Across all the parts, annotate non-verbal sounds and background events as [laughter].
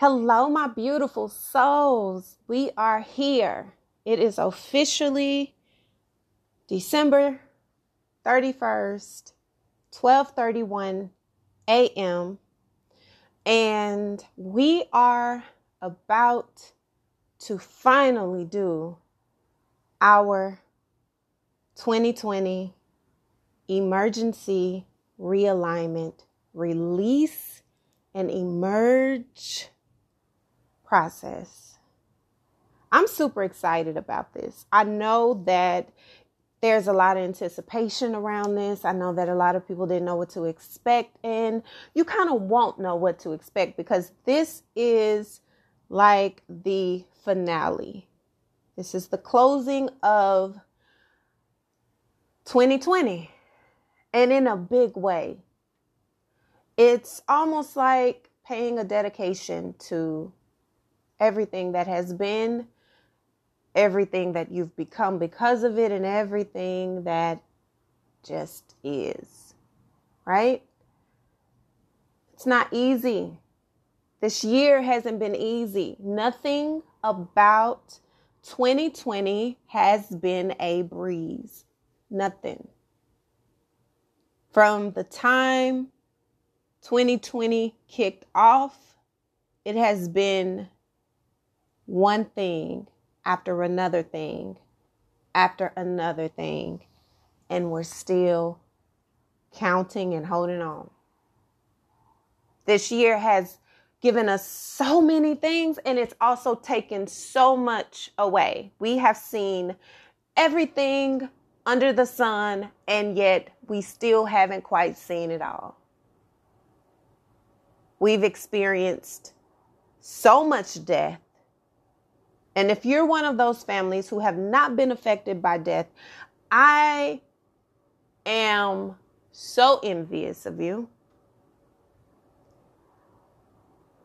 Hello, my beautiful souls. We are here. It is officially December 31st, 12:31 a.m. and we are about to finally do our 2020 emergency realignment release and emerge process. I'm super excited about this. I know that there's a lot of anticipation around this. I know that a lot of people didn't know what to expect, and you kind of won't know what to expect because this is like the finale. This is the closing of 2020, and in a big way. It's almost like paying a dedication to everything that has been, everything that you've become because of it, and everything that just is. Right? It's not easy. This year hasn't been easy. Nothing about 2020 has been a breeze. Nothing. From the time 2020 kicked off, it has been one thing after another thing after another thing, and we're still counting and holding on. This year has given us so many things, and it's also taken so much away. We have seen everything under the sun, and yet we still haven't quite seen it all. We've experienced so much death and if you're one of those families who have not been affected by death, I am so envious of you.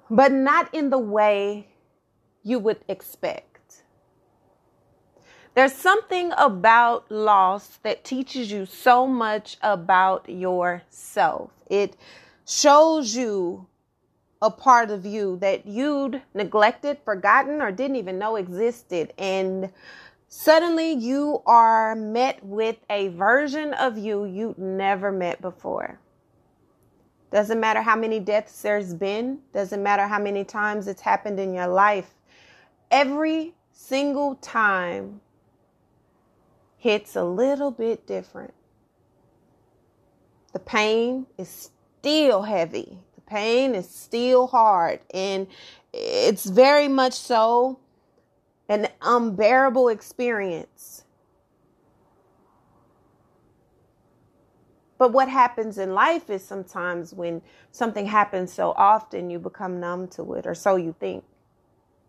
But not in the way you would expect. There's something about loss that teaches you so much about yourself. It shows you a part of you that you'd neglected, forgotten, or didn't even know existed. And suddenly you are met with a version of you you'd never met before. Doesn't matter how many deaths there's been, doesn't matter how many times it's happened in your life. Every single time hits a little bit different. The pain is still heavy pain is still hard and it's very much so an unbearable experience. But what happens in life is sometimes when something happens so often, you become numb to it, or so you think.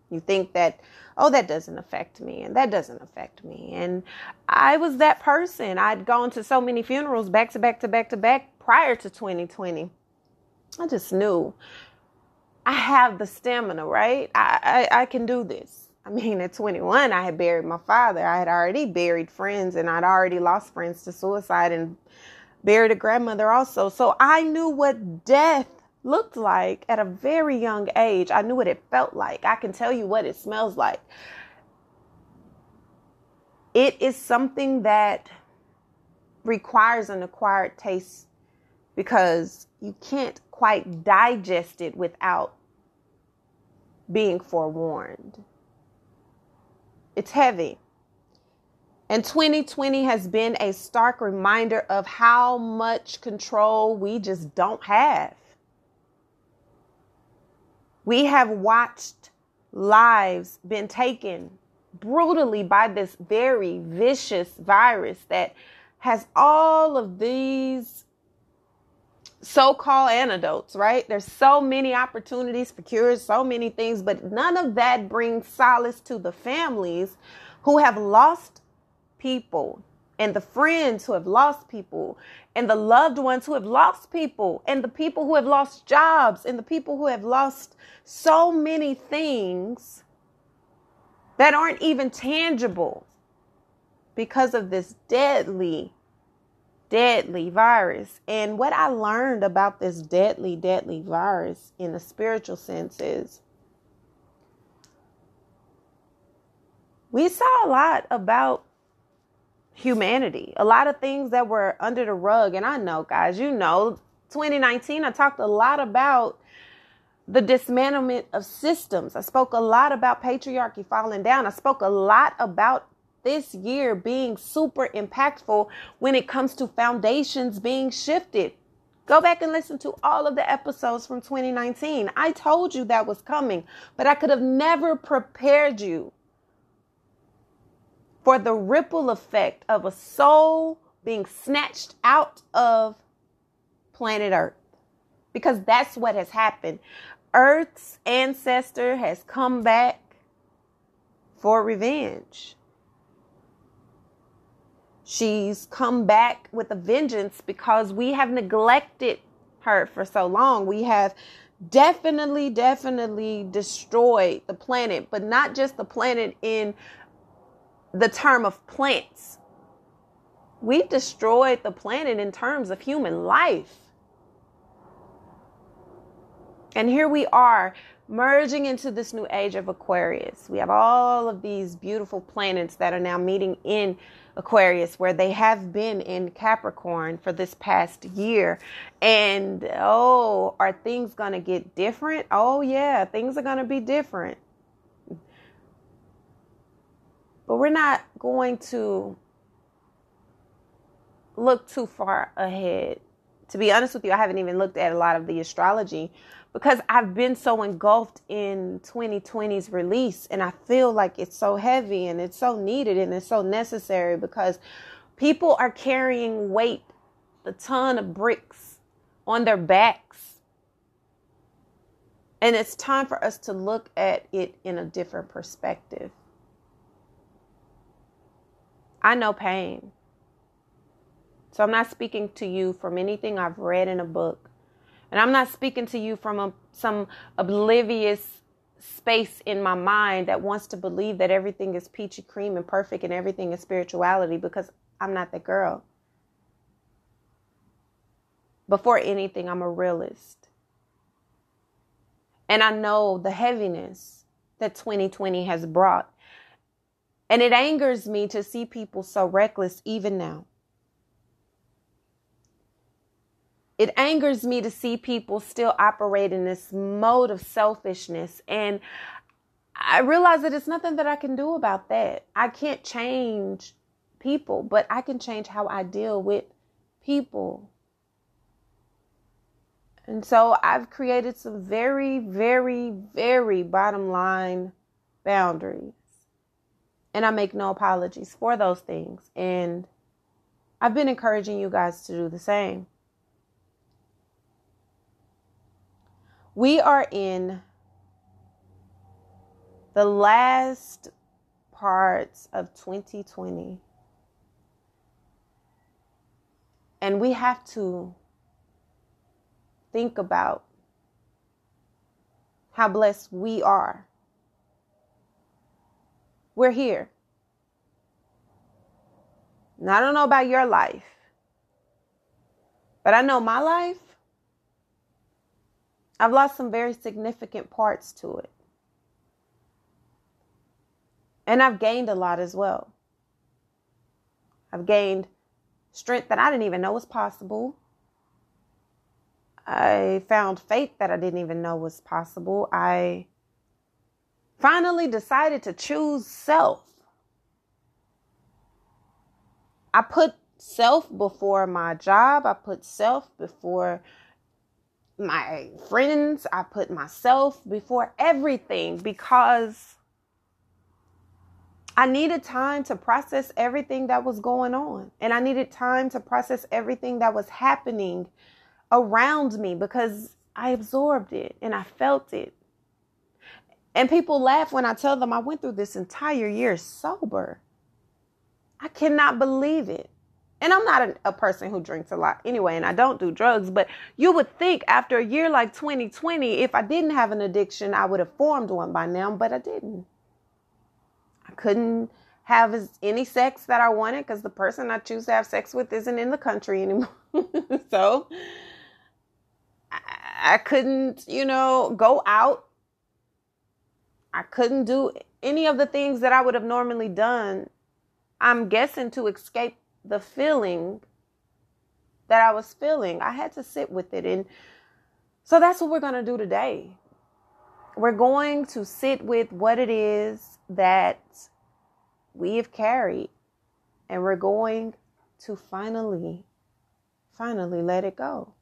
You think that, oh, that doesn't affect me, and that doesn't affect me. And I was that person. I'd gone to so many funerals back to back to back to back prior to 2020. I just knew I have the stamina, right? I, I, I can do this. I mean, at 21, I had buried my father. I had already buried friends and I'd already lost friends to suicide and buried a grandmother also. So I knew what death looked like at a very young age. I knew what it felt like. I can tell you what it smells like. It is something that requires an acquired taste because you can't quite digest it without being forewarned. It's heavy. And 2020 has been a stark reminder of how much control we just don't have. We have watched lives been taken brutally by this very vicious virus that has all of these so-called antidotes, right? There's so many opportunities for cures, so many things, but none of that brings solace to the families who have lost people and the friends who have lost people and the loved ones who have lost people and the people who have lost jobs and the people who have lost so many things that aren't even tangible because of this deadly deadly virus. And what I learned about this deadly, deadly virus in a spiritual sense is we saw a lot about humanity, a lot of things that were under the rug. And I know, guys, you know, 2019, I talked a lot about the dismantlement of systems. I spoke a lot about patriarchy falling down. I spoke a lot about this year being super impactful when it comes to foundations being shifted. Go back and listen to all of the episodes from 2019. I told you that was coming, but I could have never prepared you for the ripple effect of a soul being snatched out of planet Earth. Because that's what has happened. Earth's ancestor has come back for revenge. She's come back with a vengeance because we have neglected her for so long. We have definitely, definitely destroyed the planet, but not just the planet in the term of plants. We've destroyed the planet in terms of human life. And here we are merging into this new age of Aquarius. We have all of these beautiful planets that are now meeting in Aquarius, where they have been in Capricorn for this past year. And oh, are things going to get different? Oh, yeah, things are going to be different. But we're not going to look too far ahead. To be honest with you, I haven't even looked at a lot of the astrology because I've been so engulfed in 2020's release and I feel like it's so heavy and it's so needed and it's so necessary because people are carrying weight, a ton of bricks on their backs. And it's time for us to look at it in a different perspective. I know pain. So I'm not speaking to you from anything I've read in a book. And I'm not speaking to you from a, some oblivious space in my mind that wants to believe that everything is peachy cream and perfect and everything is spirituality because I'm not that girl. Before anything, I'm a realist. And I know the heaviness that 2020 has brought. And it angers me to see people so reckless even now. It angers me to see people still operate in this mode of selfishness and I realize that it's nothing that I can do about that. I can't change people, but I can change how I deal with people. And so I've created some very, very, very bottom line boundaries. And I make no apologies for those things. And I've been encouraging you guys to do the same. We are in the last parts of 2020. And we have to think about how blessed we are. We're here. And I don't know about your life, but I know my life I've lost some very significant parts to it. And I've gained a lot as well. I've gained strength that I didn't even know was possible. I found faith that I didn't even know was possible. I finally decided to choose self. I put self before my job, I put self before my friends, I put myself before everything because I needed time to process everything that was going on. And I needed time to process everything that was happening around me because I absorbed it and I felt it. And people laugh when I tell them I went through this entire year sober. I cannot believe it and I'm not a, a, person who drinks a lot anyway, and I don't do drugs, but you would think after a year like 2020, if I didn't have an addiction, I would have formed one by now, but I didn't. I couldn't have any sex that I wanted because the person I choose to have sex with isn't in the country [laughs] anymore. so I, I couldn't, you know, go out. I couldn't do any of the things that I would have normally done. I'm guessing to escape the feeling that I was feeling. I had to sit with it. And so that's what we're going to do today. We're going to sit with what it is that we have carried, and we're going to finally, finally let it go.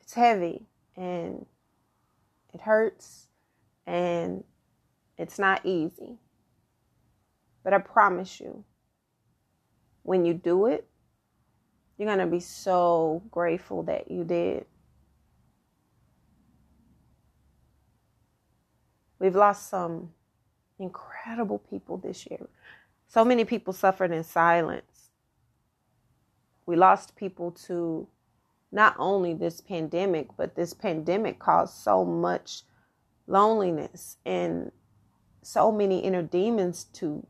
It's heavy and it hurts and it's not easy. But I promise you, when you do it, you're going to be so grateful that you did. We've lost some incredible people this year. So many people suffered in silence. We lost people to not only this pandemic, but this pandemic caused so much loneliness and so many inner demons to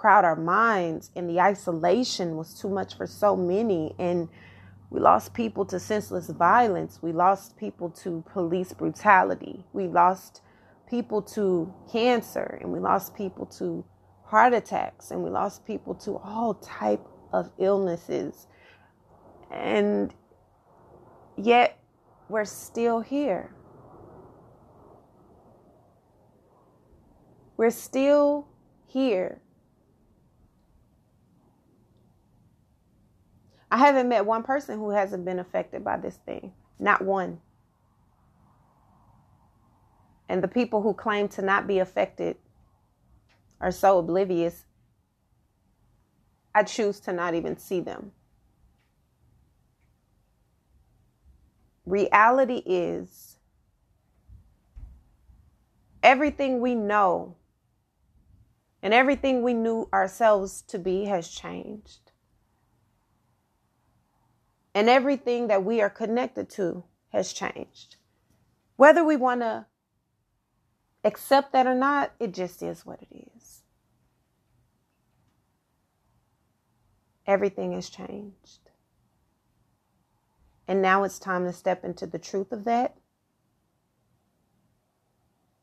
crowd our minds, and the isolation was too much for so many. And we lost people to senseless violence. We lost people to police brutality. We lost people to cancer, and we lost people to heart attacks, and we lost people to all type of illnesses. And yet we're still here. We're still here I haven't met one person who hasn't been affected by this thing. Not one. And the people who claim to not be affected are so oblivious, I choose to not even see them. Reality is everything we know and everything we knew ourselves to be has changed and everything that we are connected to has changed. Whether we want to accept that or not, it just is what it is. Everything has changed. And now it's time to step into the truth of that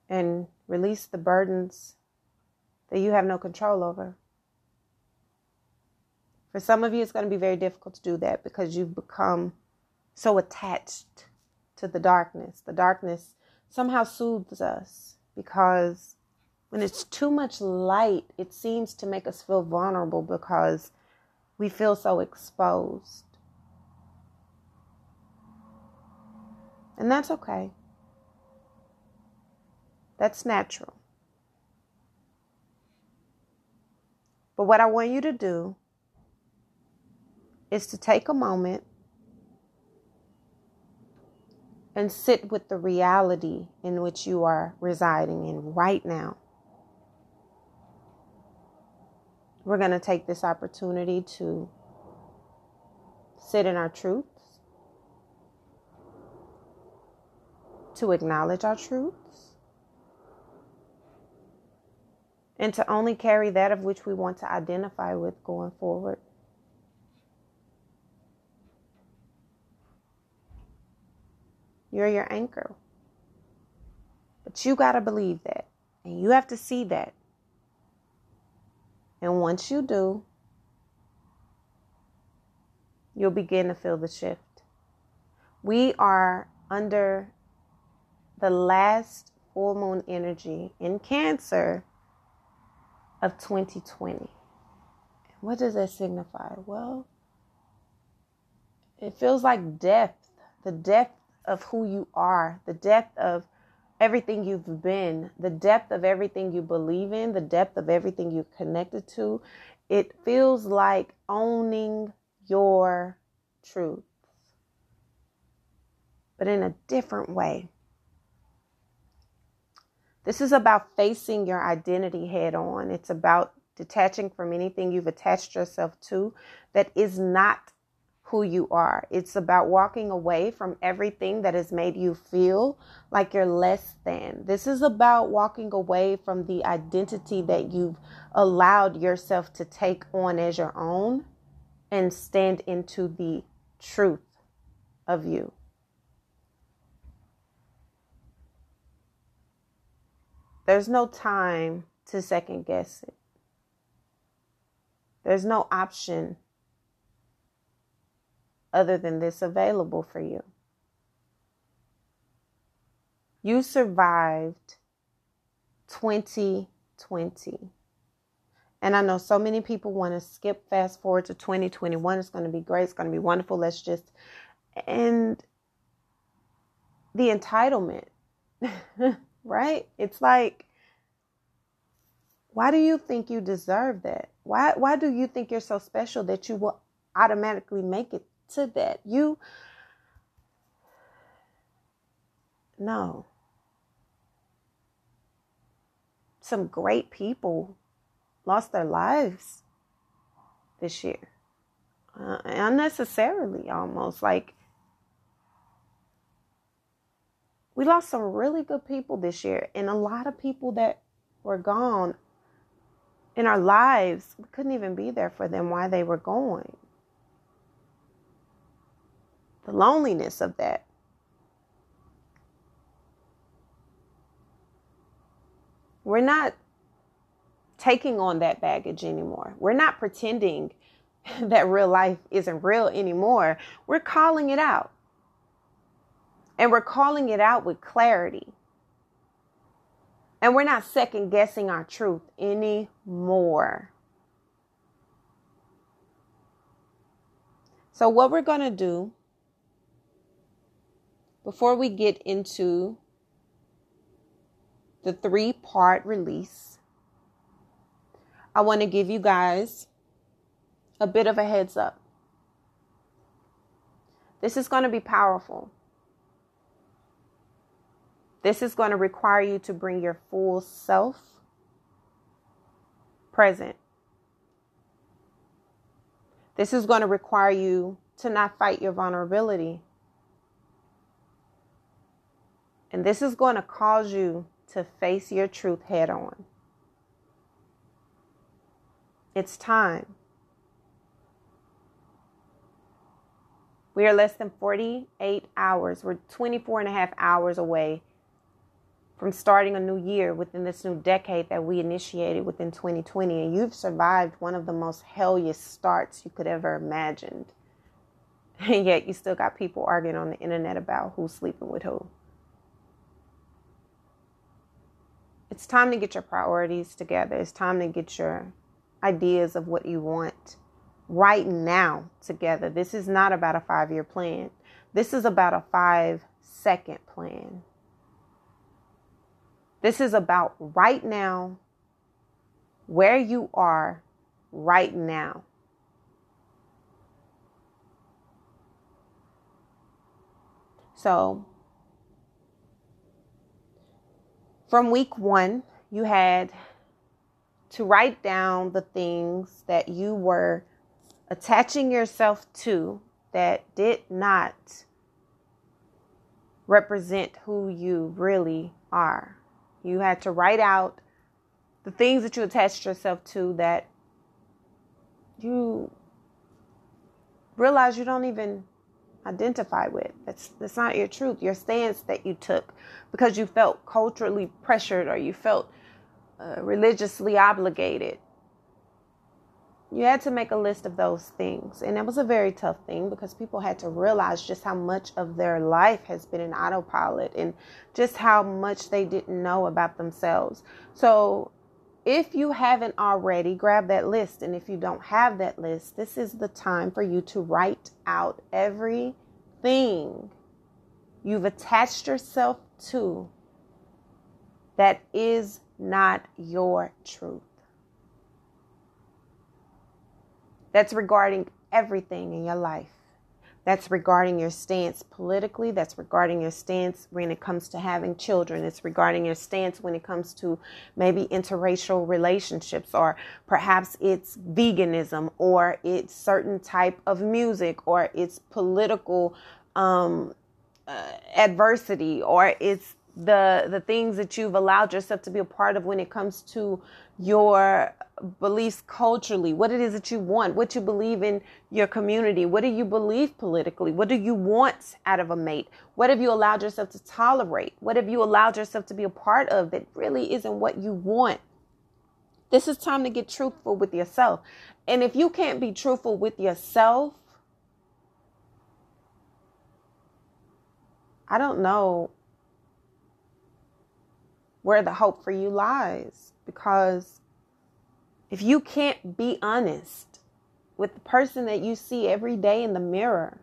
and release the burdens that you have no control over. For some of you, it's going to be very difficult to do that because you've become so attached to the darkness. The darkness somehow soothes us because when it's too much light, it seems to make us feel vulnerable because we feel so exposed. And that's okay. That's natural. But what I want you to do is to take a moment and sit with the reality in which you are residing in right now. We're going to take this opportunity to sit in our truths, to acknowledge our truths, and to only carry that of which we want to identify with going forward. You're your anchor. But you got to believe that. And you have to see that. And once you do, you'll begin to feel the shift. We are under the last full moon energy in Cancer of 2020. What does that signify? Well, it feels like death, the death of who you are, the depth of everything you've been, the depth of everything you believe in, the depth of everything you're connected to. It feels like owning your truth, but in a different way. This is about facing your identity head on. It's about detaching from anything you've attached yourself to that is not who you are. It's about walking away from everything that has made you feel like you're less than. This is about walking away from the identity that you've allowed yourself to take on as your own and stand into the truth of you. There's no time to second guess it. There's no option other than this available for you. You survived 2020. And I know so many people want to skip fast forward to 2021. It's going to be great. It's going to be wonderful. Let's just. And the entitlement, [laughs] right? It's like, why do you think you deserve that? Why, why do you think you're so special that you will automatically make it to that? You. No. Some great people lost their lives this year. Uh, unnecessarily, almost. Like, we lost some really good people this year, and a lot of people that were gone in our lives, we couldn't even be there for them while they were going. The loneliness of that. We're not taking on that baggage anymore. We're not pretending [laughs] that real life isn't real anymore. We're calling it out. And we're calling it out with clarity. And we're not second guessing our truth anymore. So, what we're going to do before we get into the three part release I want to give you guys a bit of a heads up. This is going to be powerful. This is going to require you to bring your full self present. This is going to require you to not fight your vulnerability. And this is going to cause you to face your truth head on. It's time. We are less than 48 hours. We're 24 and a half hours away from starting a new year within this new decade that we initiated within 2020. And you've survived one of the most hellish starts you could ever imagined. [laughs] And yet you still got people arguing on the internet about who's sleeping with who. It's time to get your priorities together. It's time to get your ideas of what you want right now together. This is not about a five year plan, this is about a five second plan. This is about right now, where you are right now. So, from week one, you had to write down the things that you were attaching yourself to that did not represent who you really are. You had to write out the things that you attached yourself to that you realize you don't even identify with. That's that's not your truth. Your stance that you took because you felt culturally pressured or you felt uh, religiously obligated. You had to make a list of those things. And that was a very tough thing because people had to realize just how much of their life has been in autopilot and just how much they didn't know about themselves. So, if you haven't already, grab that list. And if you don't have that list, this is the time for you to write out everything you've attached yourself to that is not your truth. That's regarding everything in your life. That's regarding your stance politically. That's regarding your stance when it comes to having children. It's regarding your stance when it comes to maybe interracial relationships, or perhaps it's veganism, or it's certain type of music, or it's political um, uh, adversity, or it's the the things that you've allowed yourself to be a part of when it comes to your beliefs culturally, what it is that you want, what you believe in your community, what do you believe politically, what do you want out of a mate, what have you allowed yourself to tolerate, what have you allowed yourself to be a part of that really isn't what you want. This is time to get truthful with yourself. And if you can't be truthful with yourself, I don't know where the hope for you lies because if you can't be honest with the person that you see every day in the mirror,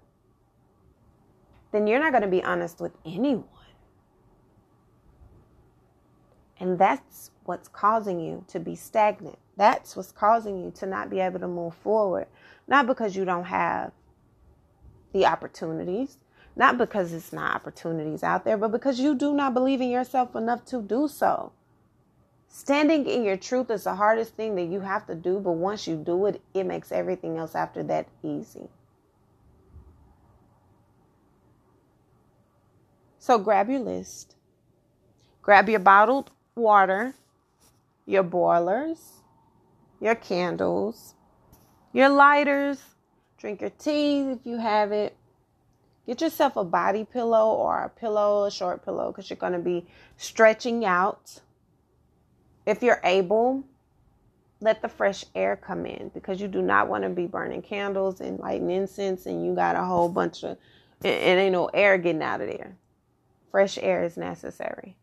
then you're not going to be honest with anyone. And that's what's causing you to be stagnant. That's what's causing you to not be able to move forward. Not because you don't have the opportunities, not because it's not opportunities out there, but because you do not believe in yourself enough to do so. Standing in your truth is the hardest thing that you have to do, but once you do it, it makes everything else after that easy. So grab your list, grab your bottled water, your boilers, your candles, your lighters, drink your tea if you have it. Get yourself a body pillow or a pillow, a short pillow, because you're going to be stretching out if you're able, let the fresh air come in because you do not want to be burning candles and lighting incense and you got a whole bunch of, it, it ain't no air getting out of there. Fresh air is necessary.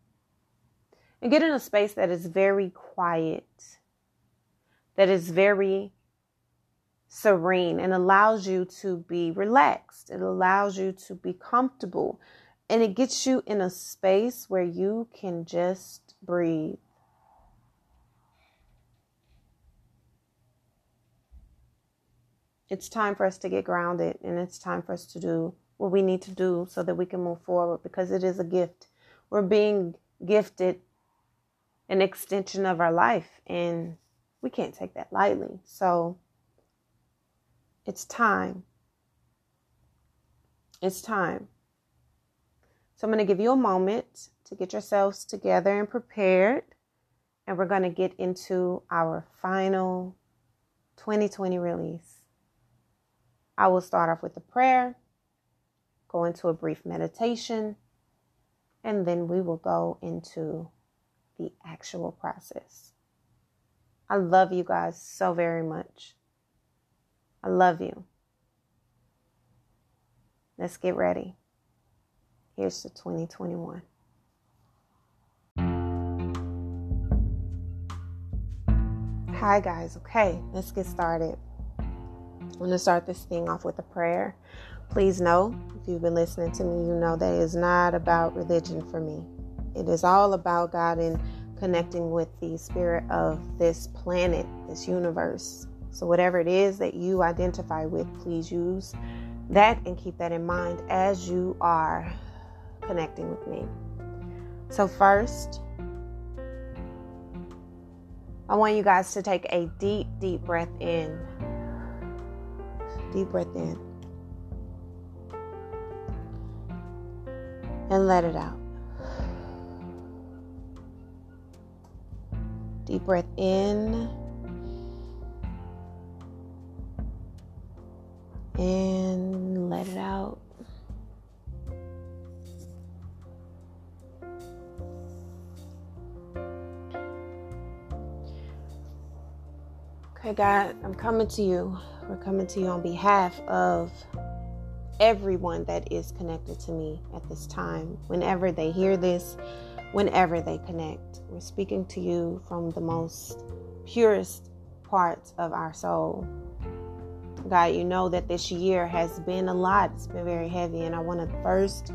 And get in a space that is very quiet, that is very serene and allows you to be relaxed. It allows you to be comfortable and it gets you in a space where you can just breathe. it's time for us to get grounded and it's time for us to do what we need to do so that we can move forward because it is a gift. We're being gifted an extension of our life and we can't take that lightly. So it's time. It's time. So I'm going to give you a moment to get yourselves together and prepared. And we're going to get into our final 2020 release. I will start off with a prayer, go into a brief meditation, and then we will go into the actual process. I love you guys so very much. I love you. Let's get ready. Here's to 2021. Hi, guys. Okay, let's get started. I'm going to start this thing off with a prayer. Please know, if you've been listening to me, you know that it's not about religion for me. It is all about God and connecting with the spirit of this planet, this universe. So, whatever it is that you identify with, please use that and keep that in mind as you are connecting with me. So, first, I want you guys to take a deep, deep breath in Deep breath in. And let it out. Deep breath in. And let it out. Okay, God, I'm coming to you. We're coming to you on behalf of everyone that is connected to me at this time. Whenever they hear this, whenever they connect, we're speaking to you from the most purest parts of our soul. God, you know that this year has been a lot. It's been very heavy. And I want to first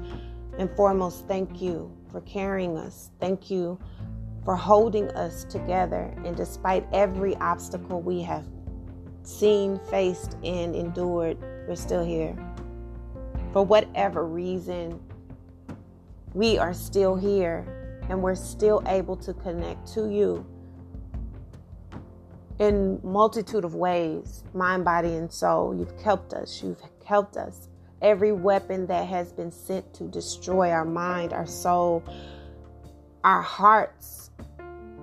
and foremost thank you for carrying us. Thank you for holding us together. And despite every obstacle we have seen, faced, and endured, we're still here. For whatever reason, we are still here and we're still able to connect to you in multitude of ways mind body and soul. You've helped us. You've helped us. Every weapon that has been sent to destroy our mind our soul our hearts,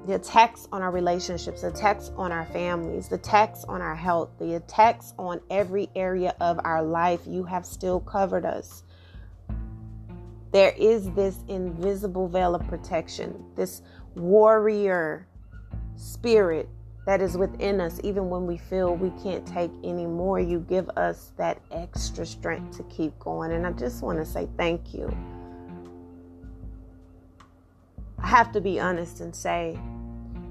the attacks on our relationships, the attacks on our families, the attacks on our health, the attacks on every area of our life, you have still covered us. There is this invisible veil of protection, this warrior spirit that is within us, even when we feel we can't take anymore. You give us that extra strength to keep going. And I just want to say thank you. I have to be honest and say,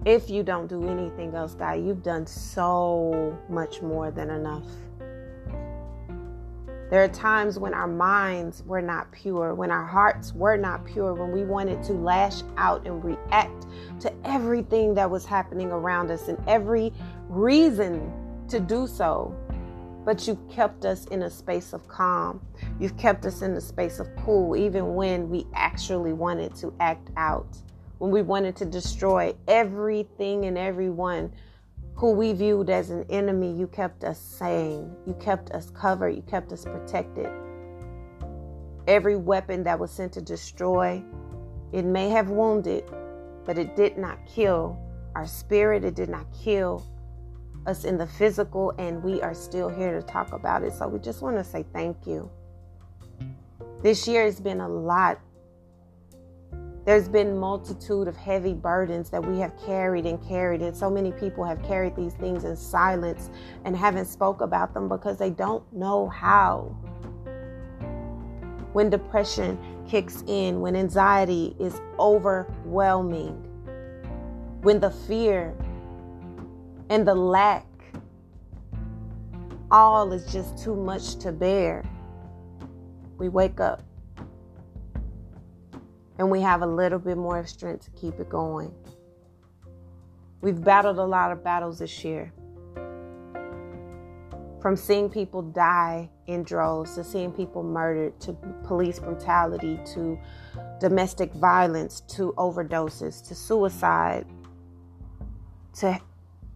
if you don't do anything else, God, you've done so much more than enough. There are times when our minds were not pure, when our hearts were not pure, when we wanted to lash out and react to everything that was happening around us and every reason to do so. But you've kept us in a space of calm. You've kept us in a space of cool, even when we actually wanted to act out, when we wanted to destroy everything and everyone who we viewed as an enemy, you kept us sane. You kept us covered. You kept us protected. Every weapon that was sent to destroy, it may have wounded, but it did not kill our spirit. It did not kill us in the physical, and we are still here to talk about it. So we just want to say thank you. This year has been a lot there's been multitude of heavy burdens that we have carried and carried and so many people have carried these things in silence and haven't spoke about them because they don't know how. When depression kicks in, when anxiety is overwhelming, when the fear and the lack all is just too much to bear. We wake up and we have a little bit more strength to keep it going. We've battled a lot of battles this year. From seeing people die in droves, to seeing people murdered, to police brutality, to domestic violence, to overdoses, to suicide, to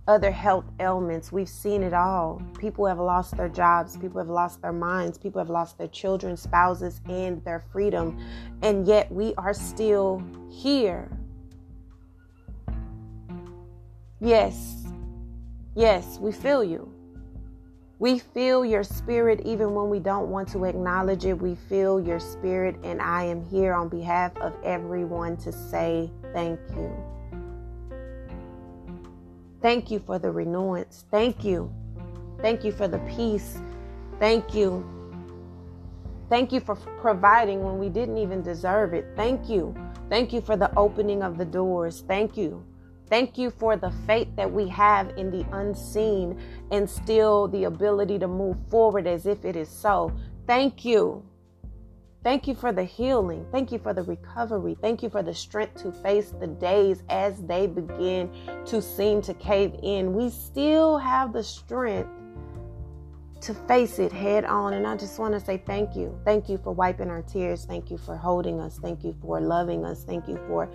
other health ailments. We've seen it all. People have lost their jobs, people have lost their minds, people have lost their children, spouses, and their freedom. And yet we are still here. Yes, yes, we feel you. We feel your spirit even when we don't want to acknowledge it. We feel your spirit, and I am here on behalf of everyone to say thank you. Thank you for the renewance. Thank you. Thank you for the peace. Thank you. Thank you for providing when we didn't even deserve it. Thank you. Thank you for the opening of the doors. Thank you. Thank you for the faith that we have in the unseen and still the ability to move forward as if it is so. Thank you. Thank you for the healing. Thank you for the recovery. Thank you for the strength to face the days as they begin to seem to cave in. We still have the strength to face it head on. And I just want to say thank you. Thank you for wiping our tears. Thank you for holding us. Thank you for loving us. Thank you for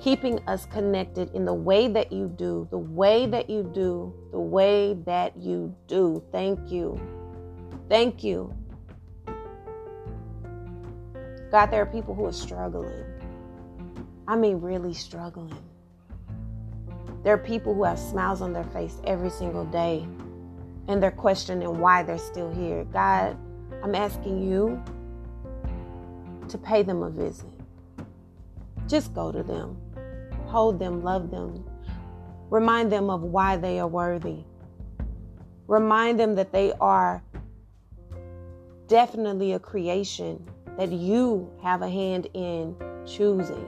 keeping us connected in the way that you do, the way that you do, the way that you do. Thank you. Thank you. God, there are people who are struggling. I mean, really struggling. There are people who have smiles on their face every single day and they're questioning why they're still here. God, I'm asking you to pay them a visit. Just go to them, hold them, love them, remind them of why they are worthy, remind them that they are definitely a creation that you have a hand in choosing.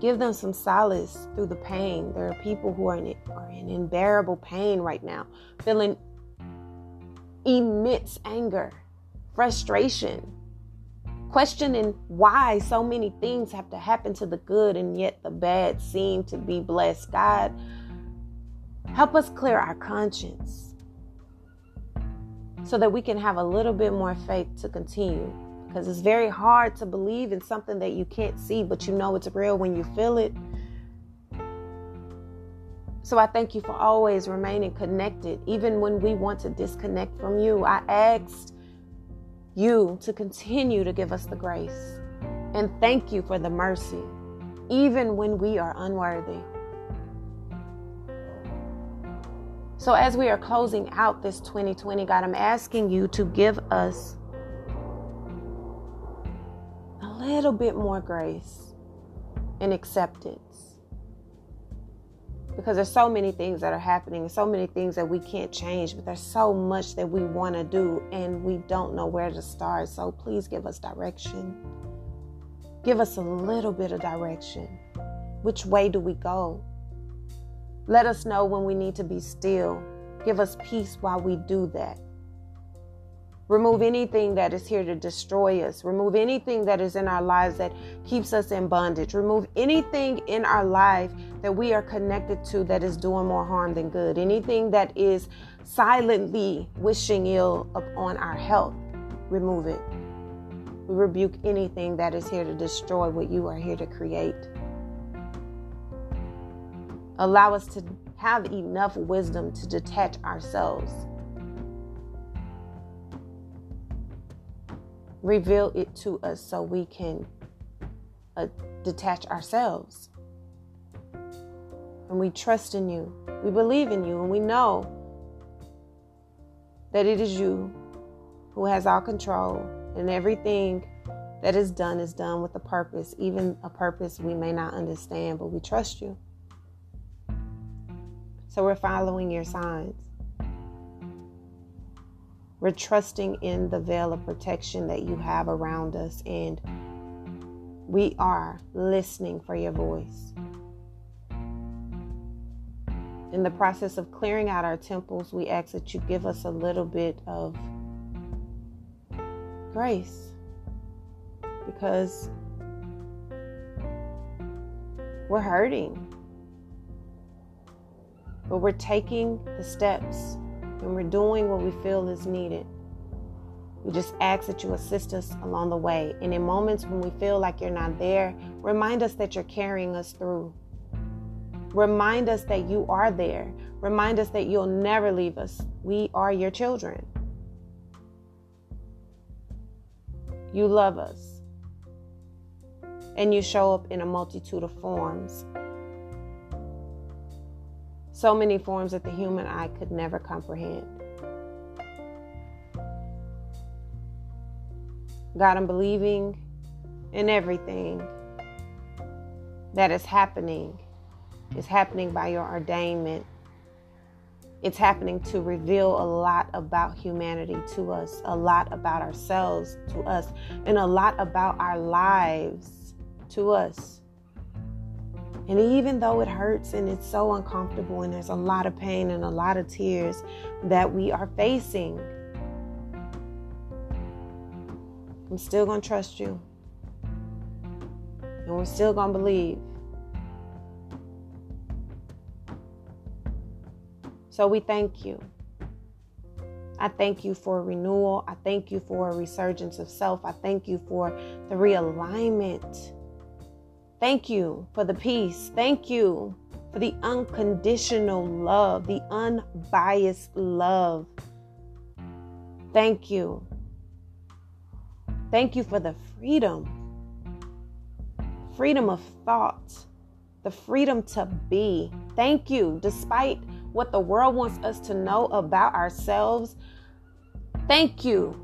Give them some solace through the pain. There are people who are in, are in unbearable pain right now, feeling immense anger, frustration, questioning why so many things have to happen to the good and yet the bad seem to be blessed. God, help us clear our conscience so that we can have a little bit more faith to continue. Because it's very hard to believe in something that you can't see, but you know it's real when you feel it. So I thank you for always remaining connected, even when we want to disconnect from you. I asked you to continue to give us the grace And thank you for the mercy, even when we are unworthy. So, as we are closing out this 2020, God, I'm asking you to give us a little bit more grace and acceptance. Because there's so many things that are happening, so many things that we can't change, but there's so much that we want to do and we don't know where to start. So please give us direction. Give us a little bit of direction. Which way do we go? Let us know when we need to be still. Give us peace while we do that. Remove anything that is here to destroy us. Remove anything that is in our lives that keeps us in bondage. Remove anything in our life that we are connected to that is doing more harm than good. Anything that is silently wishing ill upon our health. Remove it. We rebuke anything that is here to destroy what you are here to create. Allow us to have enough wisdom to detach ourselves. Reveal it to us so we can uh, detach ourselves. And we trust in you. We believe in you. And we know that it is you who has all control. And everything that is done is done with a purpose, even a purpose we may not understand, but we trust you. So we're following your signs. We're trusting in the veil of protection that you have around us, and we are listening for your voice. In the process of clearing out our temples, we ask that you give us a little bit of grace because we're hurting. But we're taking the steps and we're doing what we feel is needed. We just ask that you assist us along the way. And in moments when we feel like you're not there, remind us that you're carrying us through. Remind us that you are there. Remind us that you'll never leave us. We are your children. You love us. And you show up in a multitude of forms so many forms that the human eye could never comprehend. God, I'm believing in everything that is happening is happening by your ordainment. It's happening to reveal a lot about humanity to us, a lot about ourselves to us, and a lot about our lives to us. And even though it hurts and it's so uncomfortable and there's a lot of pain and a lot of tears that we are facing, I'm still going to trust you. And we're still going to believe. So we thank you. I thank you for renewal. I thank you for a resurgence of self. I thank you for the realignment Thank you for the peace. Thank you for the unconditional love, the unbiased love. Thank you. Thank you for the freedom freedom of thought, the freedom to be. Thank you, despite what the world wants us to know about ourselves. Thank you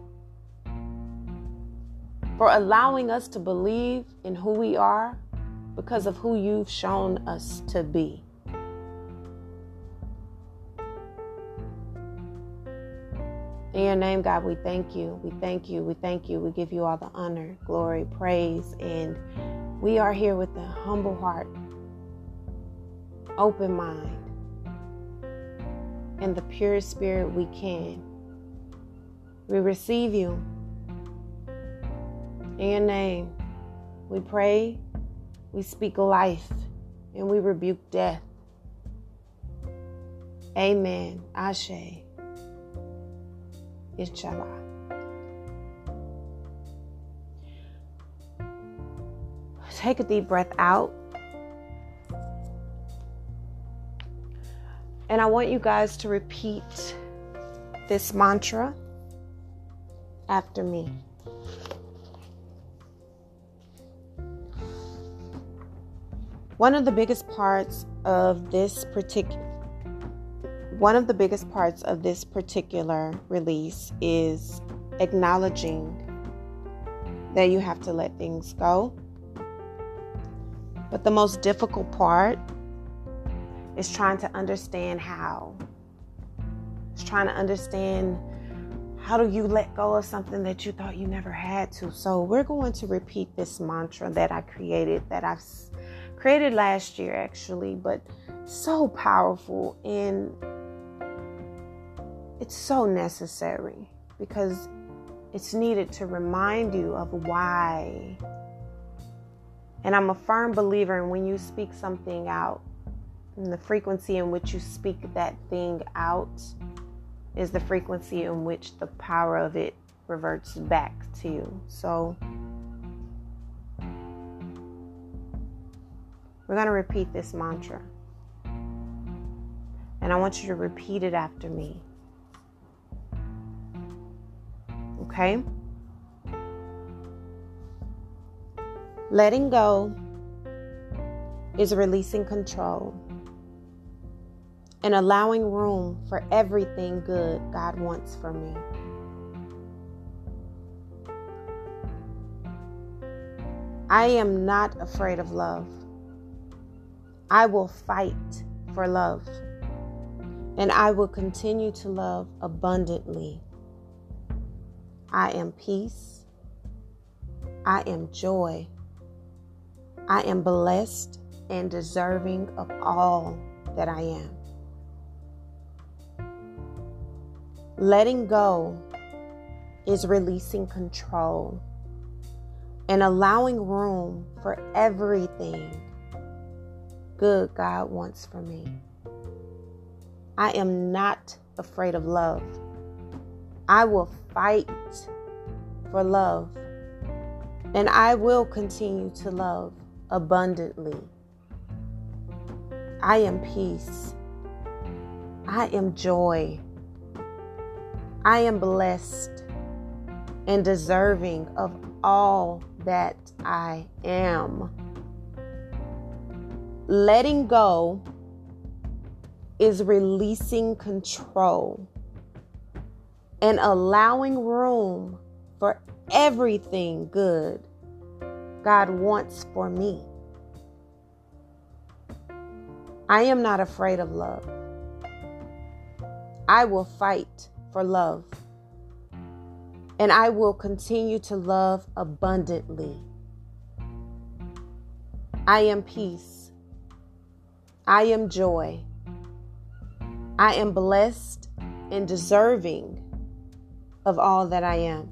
for allowing us to believe in who we are because of who you've shown us to be. In your name, God, we thank you. We thank you. We thank you. We give you all the honor, glory, praise. And we are here with a humble heart, open mind, and the purest spirit we can. We receive you. In your name, we pray we speak life and we rebuke death. Amen. Ashe. Inshallah. Take a deep breath out. And I want you guys to repeat this mantra after me. One of the biggest parts of this particular one of the biggest parts of this particular release is acknowledging that you have to let things go. But the most difficult part is trying to understand how. It's trying to understand how do you let go of something that you thought you never had to. So, we're going to repeat this mantra that I created, that I've created last year actually, but so powerful and it's so necessary because it's needed to remind you of why. And I'm a firm believer in when you speak something out, and the frequency in which you speak that thing out is the frequency in which the power of it reverts back to you. So we're going to repeat this mantra. And I want you to repeat it after me. Okay? Letting go is releasing control and allowing room for everything good God wants for me. I am not afraid of love. I will fight for love. And I will continue to love abundantly. I am peace. I am joy. I am blessed and deserving of all that I am. Letting go is releasing control and allowing room for everything good God wants for me. I am not afraid of love. I will fight for love and I will continue to love abundantly. I am peace. I am joy. I am blessed and deserving of all that I am. Letting go is releasing control and allowing room for everything good God wants for me. I am not afraid of love. I will fight for love. And I will continue to love abundantly. I am peace. I am joy. I am blessed and deserving of all that I am.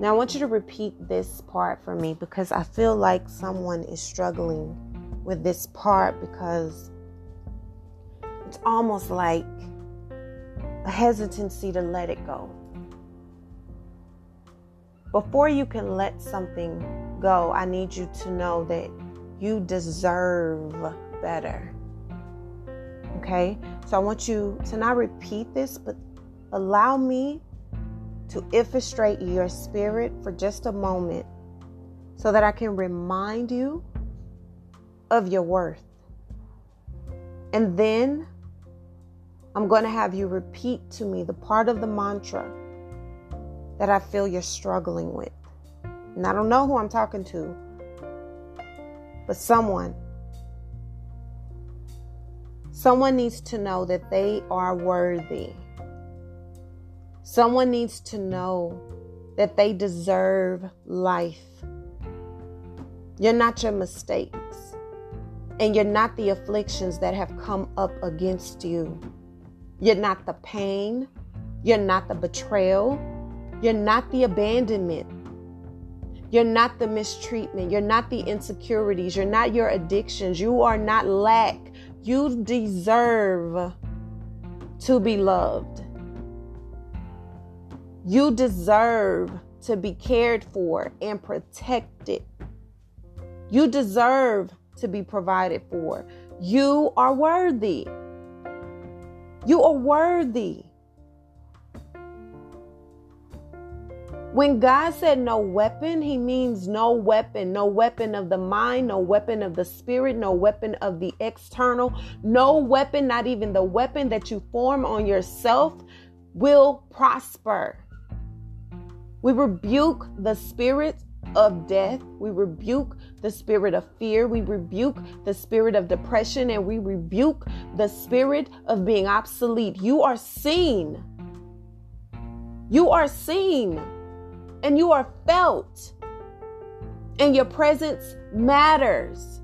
Now, I want you to repeat this part for me because I feel like someone is struggling with this part because it's almost like a hesitancy to let it go. Before you can let something go, I need you to know that you deserve better. Okay? So I want you to not repeat this, but allow me to infiltrate your spirit for just a moment so that I can remind you of your worth. And then I'm going to have you repeat to me the part of the mantra that I feel you're struggling with. And I don't know who I'm talking to, but someone. Someone needs to know that they are worthy. Someone needs to know that they deserve life. You're not your mistakes, and you're not the afflictions that have come up against you. You're not the pain. You're not the betrayal. You're not the abandonment. You're not the mistreatment. You're not the insecurities. You're not your addictions. You are not lack. You deserve to be loved. You deserve to be cared for and protected. You deserve to be provided for. You are worthy. You are worthy. When God said no weapon, he means no weapon, no weapon of the mind, no weapon of the spirit, no weapon of the external, no weapon, not even the weapon that you form on yourself will prosper. We rebuke the spirit of death. We rebuke the spirit of fear. We rebuke the spirit of depression and we rebuke the spirit of being obsolete. You are seen. You are seen and you are felt. And your presence matters.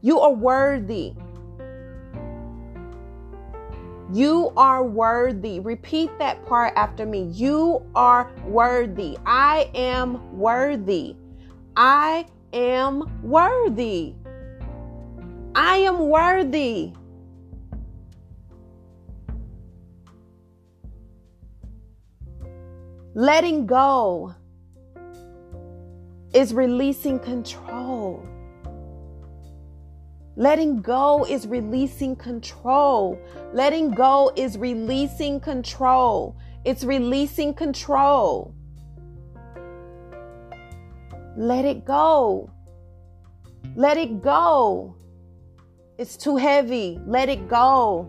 You are worthy. You are worthy. Repeat that part after me. You are worthy. I am worthy. I am worthy. I am worthy. Letting go is releasing control. Letting go is releasing control. Letting go is releasing control. It's releasing control. Let it go. Let it go. It's too heavy. Let it go.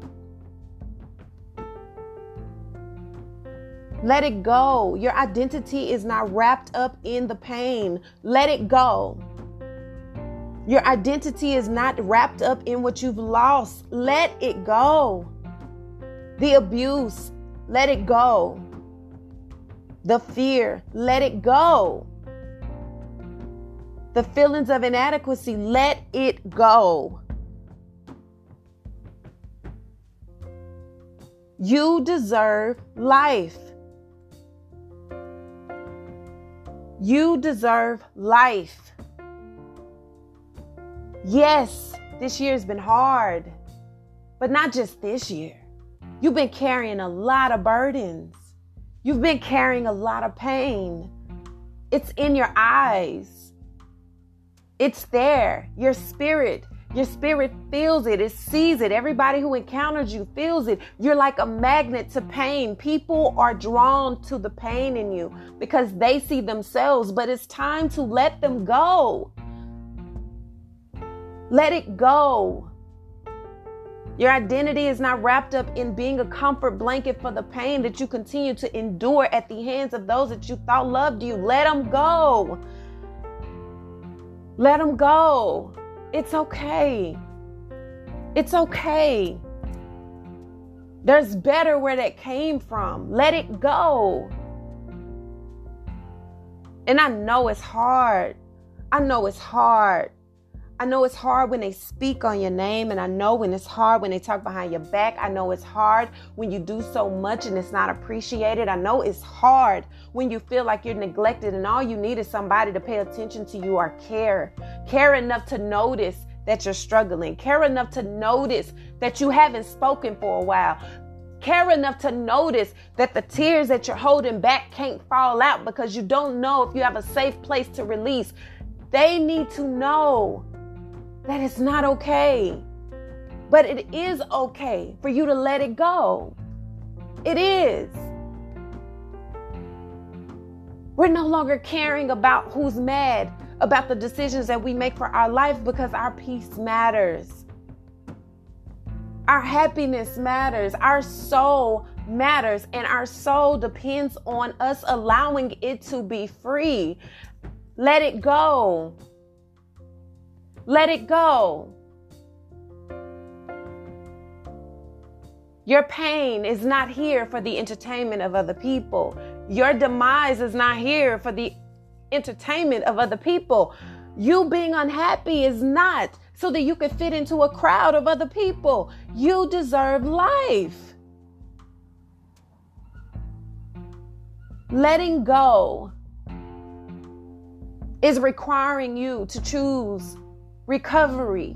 Let it go. Your identity is not wrapped up in the pain. Let it go. Your identity is not wrapped up in what you've lost. Let it go. The abuse, let it go. The fear, let it go. The feelings of inadequacy, let it go. You deserve life. You deserve life. Yes, this year has been hard, but not just this year. You've been carrying a lot of burdens. You've been carrying a lot of pain. It's in your eyes. It's there. Your spirit, your spirit feels it. It sees it. Everybody who encounters you feels it. You're like a magnet to pain. People are drawn to the pain in you because they see themselves, but it's time to let them go. Let it go. Your identity is not wrapped up in being a comfort blanket for the pain that you continue to endure at the hands of those that you thought loved you. Let them go. Let them go. It's okay. It's okay. There's better where that came from. Let it go. And I know it's hard. I know it's hard. I know it's hard when they speak on your name, and I know when it's hard when they talk behind your back. I know it's hard when you do so much and it's not appreciated. I know it's hard when you feel like you're neglected and all you need is somebody to pay attention to you or care. Care enough to notice that you're struggling. Care enough to notice that you haven't spoken for a while. Care enough to notice that the tears that you're holding back can't fall out because you don't know if you have a safe place to release. They need to know that it's not okay. But it is okay for you to let it go. It is. We're no longer caring about who's mad about the decisions that we make for our life because our peace matters. Our happiness matters. Our soul matters. And our soul depends on us allowing it to be free. Let it go. Let it go. Your pain is not here for the entertainment of other people. Your demise is not here for the entertainment of other people. You being unhappy is not so that you can fit into a crowd of other people. You deserve life. Letting go is requiring you to choose recovery.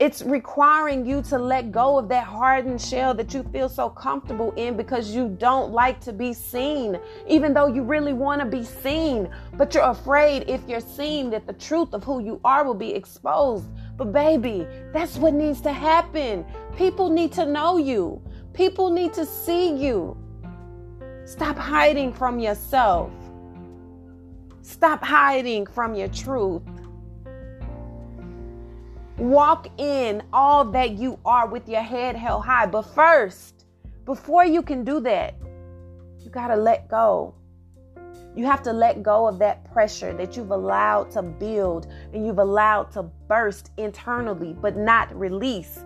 It's requiring you to let go of that hardened shell that you feel so comfortable in because you don't like to be seen, even though you really want to be seen. But you're afraid if you're seen that the truth of who you are will be exposed. But, baby, that's what needs to happen. People need to know you. People need to see you. Stop hiding from yourself. Stop hiding from your truth. Walk in all that you are with your head held high. But first, before you can do that, you got to let go. You have to let go of that pressure that you've allowed to build and you've allowed to burst internally, but not release.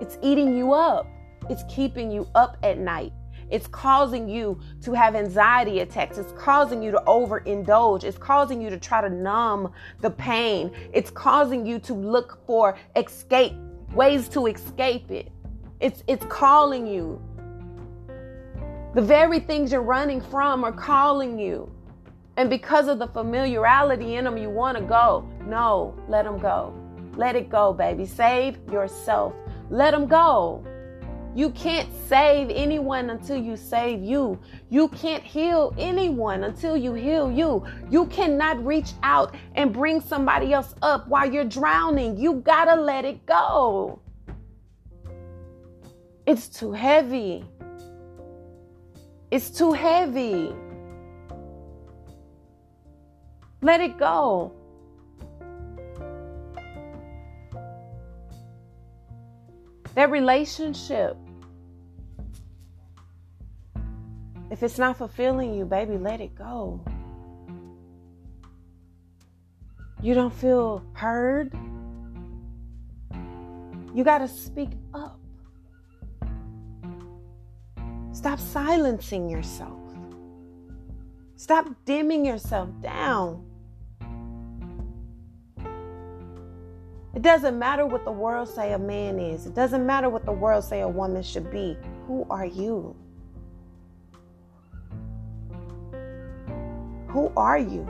It's eating you up, it's keeping you up at night. It's causing you to have anxiety attacks. It's causing you to overindulge. It's causing you to try to numb the pain. It's causing you to look for escape, ways to escape it. It's it's calling you. The very things you're running from are calling you. And because of the familiarity in them, you want to go. No, let them go. Let it go, baby. Save yourself. Let them go. You can't save anyone until you save you. You can't heal anyone until you heal you. You cannot reach out and bring somebody else up while you're drowning. You gotta let it go. It's too heavy. It's too heavy. Let it go. That relationship. If it's not fulfilling you, baby, let it go. You don't feel heard. You got to speak up. Stop silencing yourself. Stop dimming yourself down. It doesn't matter what the world say a man is. It doesn't matter what the world say a woman should be. Who are you? Who are you?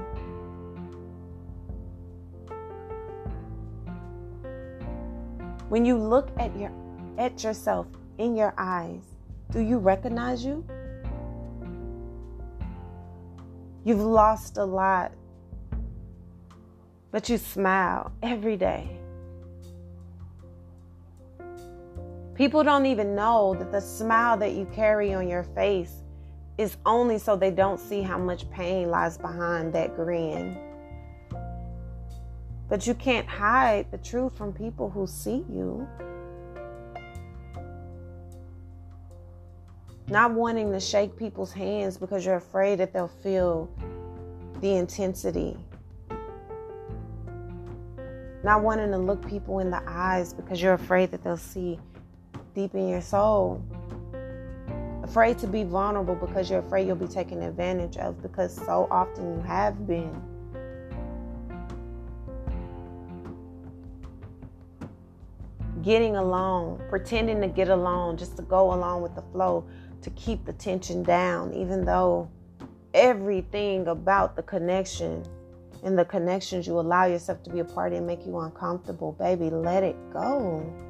When you look at your at yourself in your eyes, do you recognize you? You've lost a lot, but you smile every day. People don't even know that the smile that you carry on your face is only so they don't see how much pain lies behind that grin. But you can't hide the truth from people who see you. Not wanting to shake people's hands because you're afraid that they'll feel the intensity. Not wanting to look people in the eyes because you're afraid that they'll see deep in your soul. Afraid to be vulnerable because you're afraid you'll be taken advantage of because so often you have been. Getting along, pretending to get along just to go along with the flow to keep the tension down, even though everything about the connection and the connections you allow yourself to be a part of make you uncomfortable. Baby, let it go.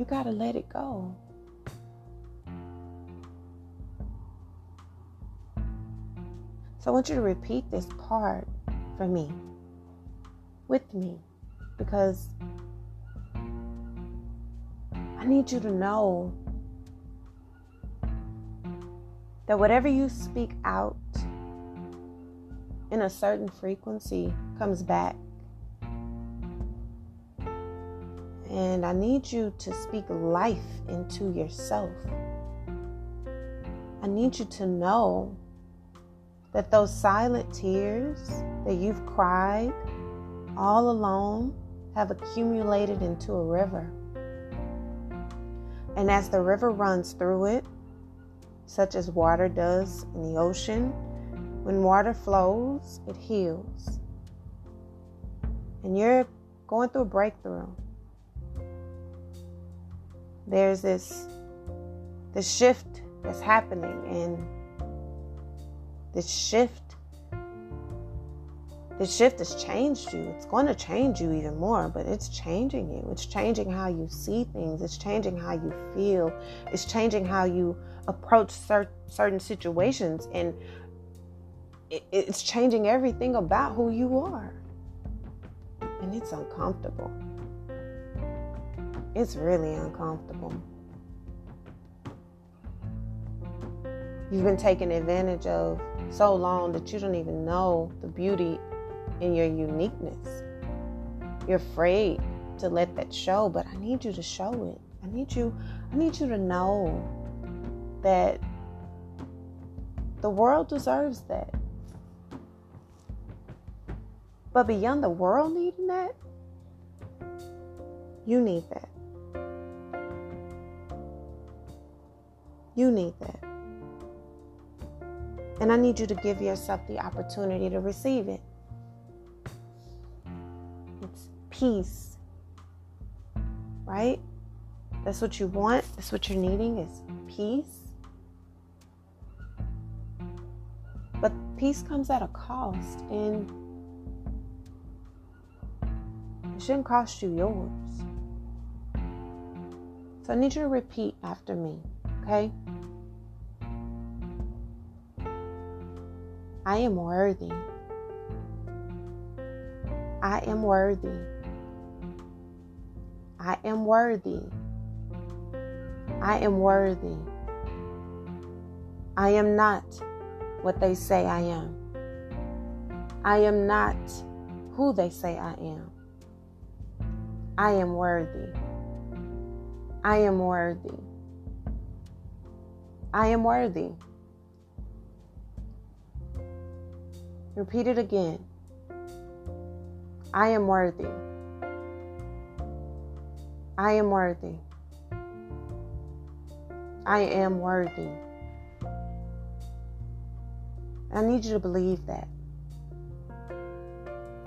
You got to let it go. So I want you to repeat this part for me, with me, because I need you to know that whatever you speak out in a certain frequency comes back And I need you to speak life into yourself. I need you to know that those silent tears that you've cried all alone have accumulated into a river. And as the river runs through it, such as water does in the ocean, when water flows, it heals. And you're going through a breakthrough there's this this shift that's happening and this shift this shift has changed you. It's going to change you even more but it's changing you. It's changing how you see things. It's changing how you feel. It's changing how you approach cer- certain situations. And it, it's changing everything about who you are. And it's uncomfortable. It's really uncomfortable. You've been taken advantage of so long that you don't even know the beauty in your uniqueness. You're afraid to let that show, but I need you to show it. I need you I need you to know that the world deserves that. But beyond the world needing that, you need that. You need that. And I need you to give yourself the opportunity to receive it. It's peace, right? That's what you want. That's what you're needing is peace. But peace comes at a cost, and it shouldn't cost you yours. So I need you to repeat after me, okay? I am worthy. I am worthy. I am worthy. I am worthy. I am not what they say I am. I am not who they say I am. I am worthy. I am worthy. I am worthy. Repeat it again. I am worthy. I am worthy. I am worthy. I need you to believe that.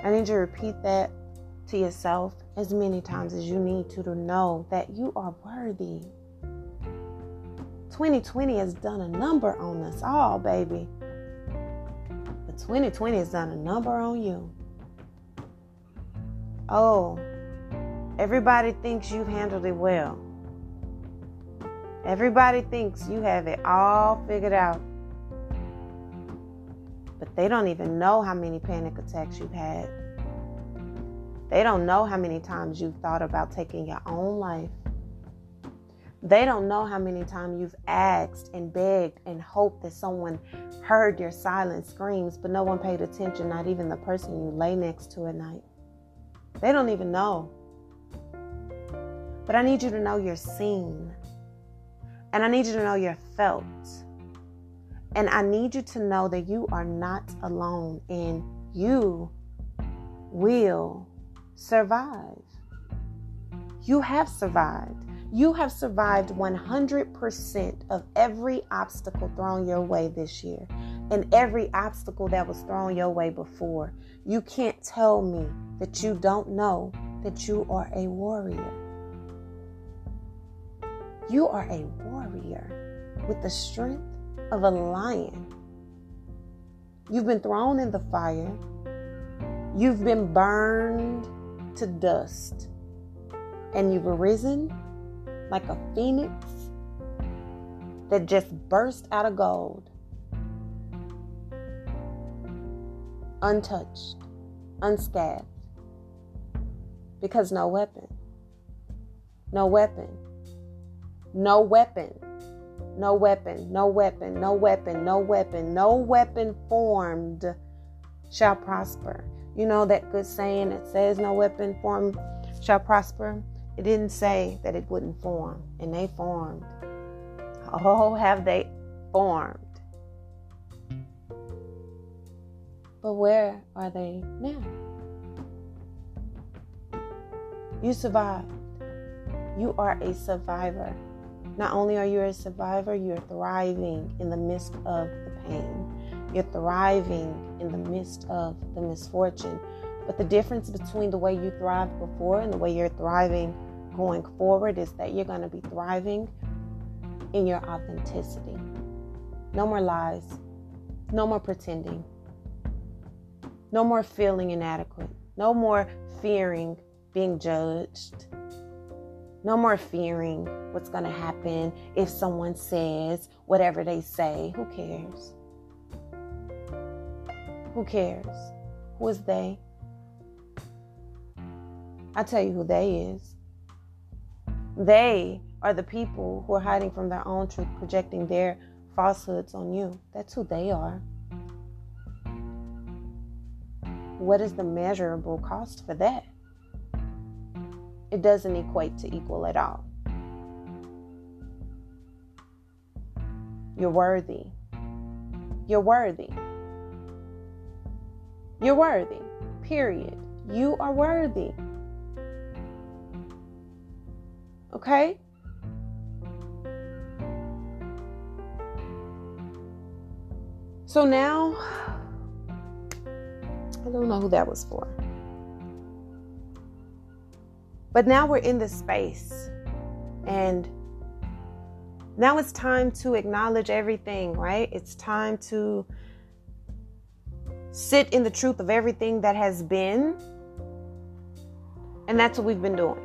I need you to repeat that to yourself as many times as you need to to know that you are worthy. 2020 has done a number on us all, baby. But 2020 has done a number on you. Oh, everybody thinks you've handled it well. Everybody thinks you have it all figured out. But they don't even know how many panic attacks you've had. They don't know how many times you've thought about taking your own life. They don't know how many times you've asked and begged and hoped that someone heard your silent screams, but no one paid attention, not even the person you lay next to at night. They don't even know. But I need you to know you're seen. And I need you to know you're felt. And I need you to know that you are not alone and you will survive. You have survived. You have survived 100% of every obstacle thrown your way this year and every obstacle that was thrown your way before. You can't tell me that you don't know that you are a warrior. You are a warrior with the strength of a lion. You've been thrown in the fire. You've been burned to dust. And you've arisen like a phoenix that just burst out of gold. Untouched, unscathed. Because no weapon, no weapon, no weapon, no weapon, no weapon, no weapon, no weapon, no weapon formed shall prosper. You know that good saying that says, No weapon formed shall prosper? It didn't say that it wouldn't form, and they formed. Oh, have they formed? But where are they now? You survived. You are a survivor. Not only are you a survivor, you're thriving in the midst of the pain. You're thriving in the midst of the misfortune. But the difference between the way you thrived before and the way you're thriving going forward is that you're going to be thriving in your authenticity. No more lies. No more pretending. No more feeling inadequate. No more fearing being judged. No more fearing what's going to happen if someone says whatever they say. Who cares? Who cares? Who is they? I tell you who they is. They are the people who are hiding from their own truth, projecting their falsehoods on you. That's who they are. What is the measurable cost for that? It doesn't equate to equal at all. You're worthy. You're worthy. You're worthy. Period. You are worthy. Okay? So now, I don't know who that was for. But now we're in this space. And now it's time to acknowledge everything, right? It's time to sit in the truth of everything that has been. And that's what we've been doing.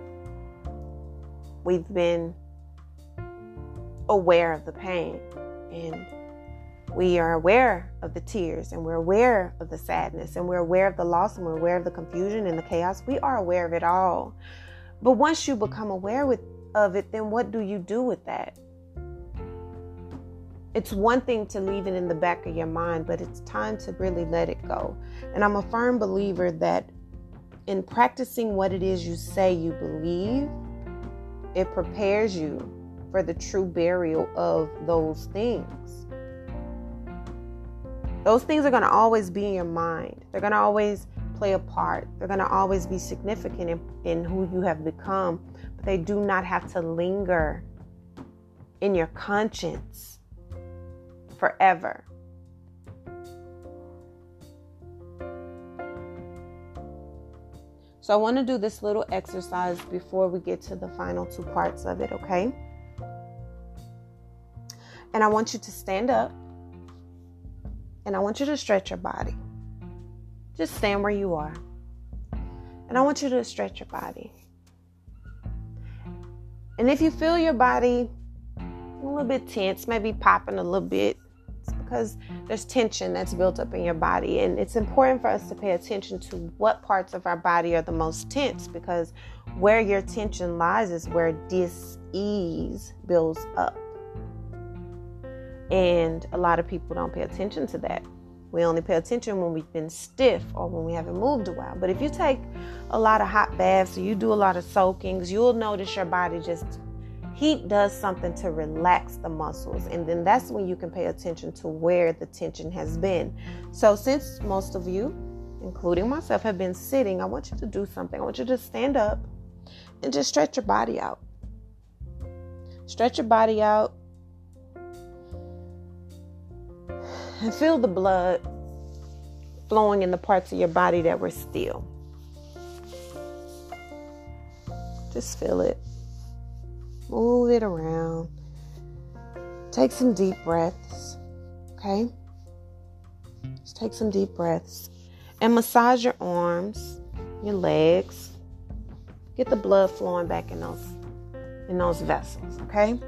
We've been aware of the pain and we are aware of the tears and we're aware of the sadness and we're aware of the loss and we're aware of the confusion and the chaos. We are aware of it all. But once you become aware with, of it, then what do you do with that? It's one thing to leave it in the back of your mind, but it's time to really let it go. And I'm a firm believer that in practicing what it is you say you believe, it prepares you for the true burial of those things. Those things are going to always be in your mind. They're going to always play a part. They're going to always be significant in, in who you have become, but they do not have to linger in your conscience forever. So I want to do this little exercise before we get to the final two parts of it, okay? And I want you to stand up and I want you to stretch your body. Just stand where you are. And I want you to stretch your body. And if you feel your body a little bit tense, maybe popping a little bit, because there's tension that's built up in your body. And it's important for us to pay attention to what parts of our body are the most tense because where your tension lies is where dis-ease builds up. And a lot of people don't pay attention to that. We only pay attention when we've been stiff or when we haven't moved a while. But if you take a lot of hot baths or you do a lot of soakings, you'll notice your body just Heat does something to relax the muscles, and then that's when you can pay attention to where the tension has been. So, since most of you, including myself, have been sitting, I want you to do something. I want you to stand up and just stretch your body out. Stretch your body out and feel the blood flowing in the parts of your body that were still. Just feel it. Move it around. Take some deep breaths. Okay? Just take some deep breaths. And massage your arms, your legs. Get the blood flowing back in those in those vessels, okay?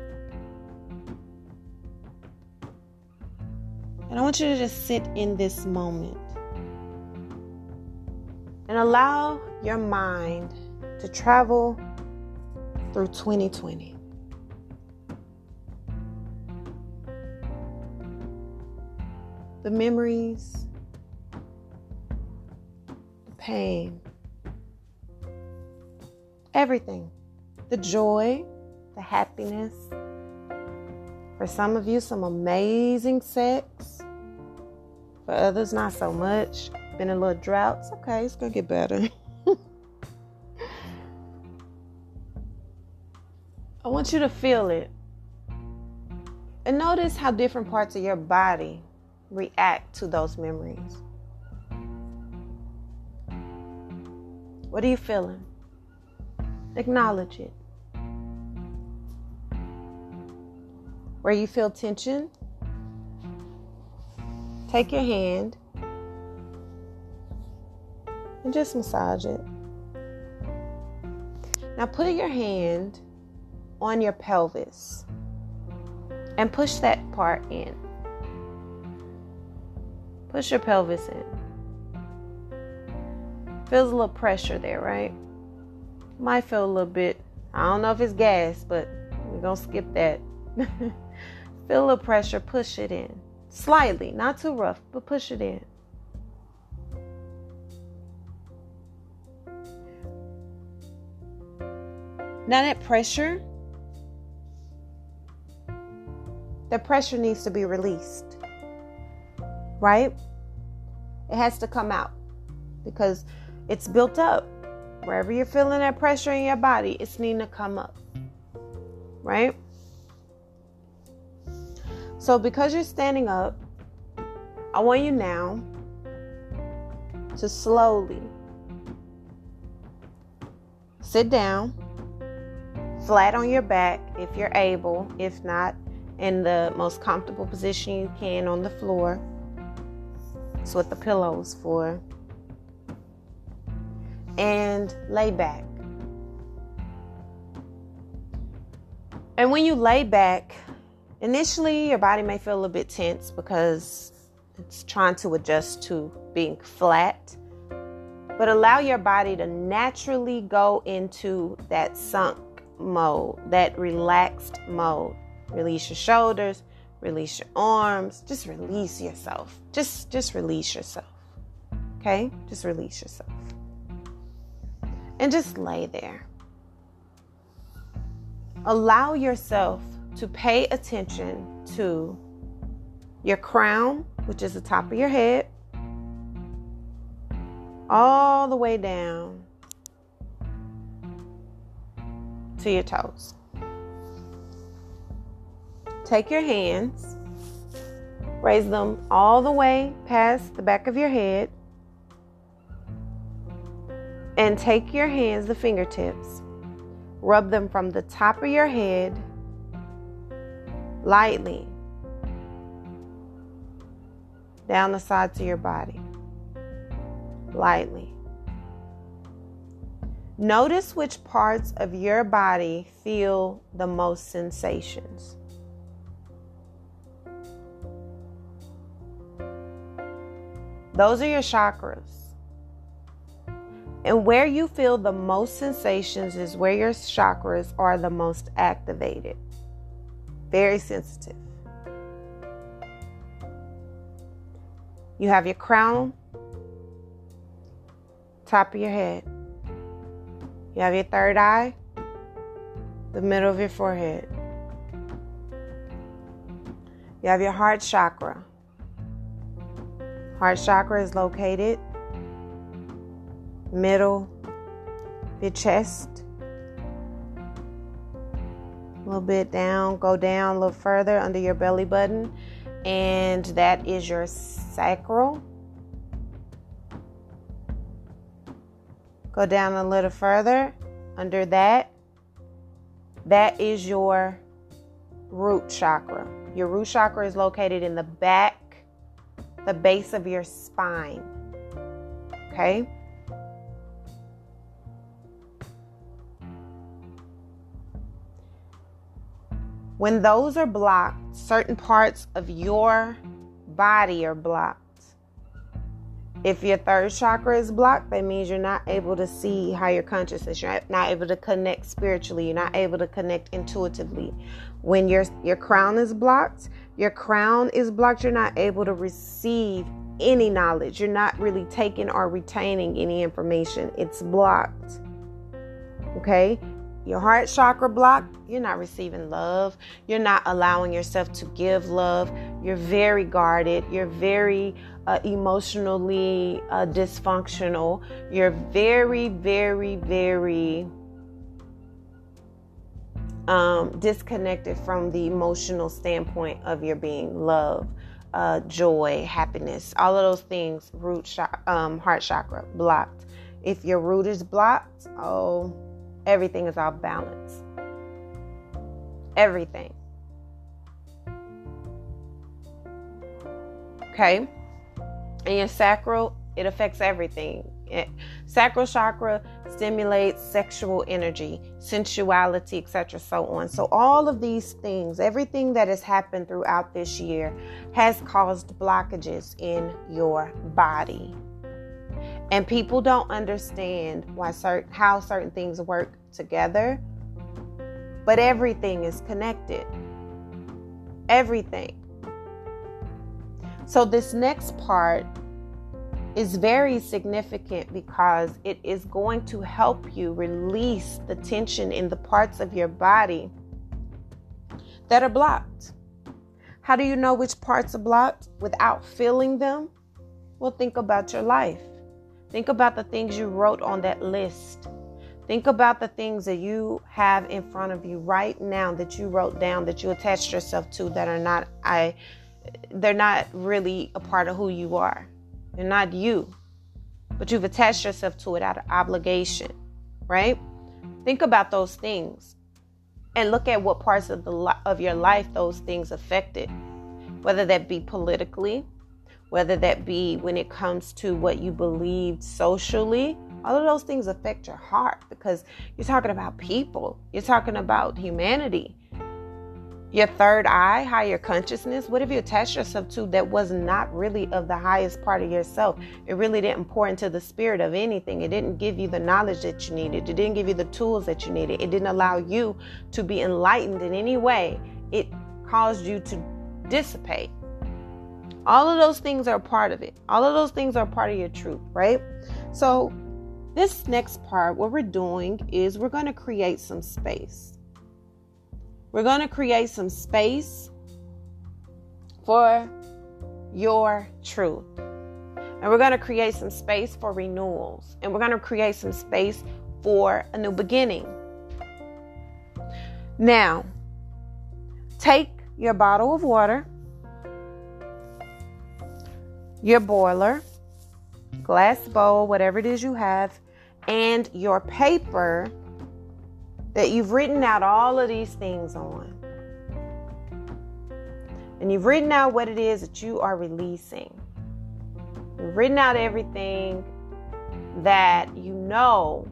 And I want you to just sit in this moment and allow your mind to travel through 2020. The memories, the pain, everything, the joy, the happiness. For some of you, some amazing sex. For others, not so much. Been a little drought. It's okay, it's gonna get better. [laughs] I want you to feel it. And notice how different parts of your body react to those memories. What are you feeling? Acknowledge it. Where you feel tension, take your hand and just massage it. Now put your hand on your pelvis and push that part in. Push your pelvis in. Feels a little pressure there, right? Might feel a little bit, I don't know if it's gas, but we're going to skip that. [laughs] feel a pressure, push it in. Slightly, not too rough, but push it in. Now, that pressure, the pressure needs to be released, right? It has to come out because it's built up. Wherever you're feeling that pressure in your body, it's needing to come up, right? So, because you're standing up, I want you now to slowly sit down, flat on your back if you're able, if not, in the most comfortable position you can on the floor. That's what the pillow is for. And lay back. And when you lay back, Initially, your body may feel a bit tense because it's trying to adjust to being flat. But allow your body to naturally go into that sunk mode, that relaxed mode. Release your shoulders, release your arms, just release yourself. Just just release yourself. Okay? Just release yourself. And just lay there. Allow yourself to pay attention to your crown, which is the top of your head, all the way down to your toes. Take your hands, raise them all the way past the back of your head, and take your hands, the fingertips, rub them from the top of your head lightly down the sides of your body. Lightly. Notice which parts of your body feel the most sensations. Those are your chakras. And where you feel the most sensations is where your chakras are the most activated. Very sensitive. You have your crown, top of your head. You have your third eye, the middle of your forehead. You have your heart chakra. Heart chakra is located middle your chest A little bit down, go down a little further under your belly button, and that is your sacral. Go down a little further under that. That is your root chakra. Your root chakra is located in the back, the base of your spine. Okay? When those are blocked, certain parts of your body are blocked. If your third chakra is blocked, that means you're not able to see higher consciousness. You're not able to connect spiritually. You're not able to connect intuitively. When your your crown is blocked, your crown is blocked. You're not able to receive any knowledge. You're not really taking or retaining any information. It's blocked. Okay? your heart chakra blocked, you're not receiving love. You're not allowing yourself to give love. You're very guarded. You're very uh, emotionally uh, dysfunctional. You're very, very, very um, disconnected from the emotional standpoint of your being love, uh, joy, happiness, all of those things, root, um, heart chakra blocked. If your root is blocked, oh, everything is off balance. Everything. Okay? And your sacral, it affects everything. Sacral chakra stimulates sexual energy, sensuality, etc., so on. So, all of these things, everything that has happened throughout this year, has caused blockages in your body. And people don't understand why certain how certain things work together. But everything is connected. Everything. So this next part is very significant because it is going to help you release the tension in the parts of your body that are blocked. How do you know which parts are blocked without feeling them? Well, think about your life. Think about the things you wrote on that list. Think about the things that you have in front of you right now that you wrote down that you attached yourself to that are not I they're not really a part of who you are. Not you. But you've attached yourself to it out of obligation, right? Think about those things and look at what parts of the of your life those things affected. Whether that be politically, whether that be when it comes to what you believed socially, all of those things affect your heart because you're talking about people, you're talking about humanity your third eye, higher consciousness? What have you attached yourself to that was not really of the highest part of yourself? It really didn't pour into the spirit of anything. It didn't give you the knowledge that you needed. It didn't give you the tools that you needed. It didn't allow you to be enlightened in any way. It caused you to dissipate. All of those things are part of it. All of those things are part of your truth, right? So, this next part, what we're doing is we're going to create some space we're going to create some space for your truth. And we're going to create some space for renewals. And we're going to create some space for a new beginning. Now, take your bottle of water, your boiler, glass bowl, whatever it is you have, and your paper that you've written out all of these things on. And you've written out what it is that you are releasing. You've written out everything that you know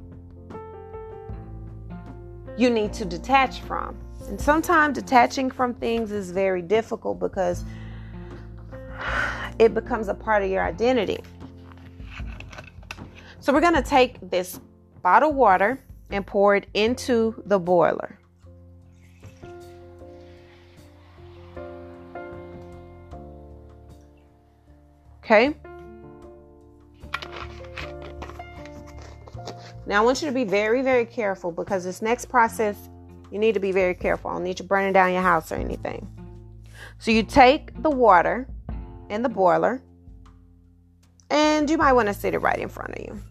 you need to detach from. And sometimes detaching from things is very difficult because it becomes a part of your identity. So we're going to take this bottled water and pour it into the boiler. Okay. Now I want you to be very, very careful because this next process, you need to be very careful. I don't need you burning down your house or anything. So you take the water in the boiler, and you might want to sit it right in front of you.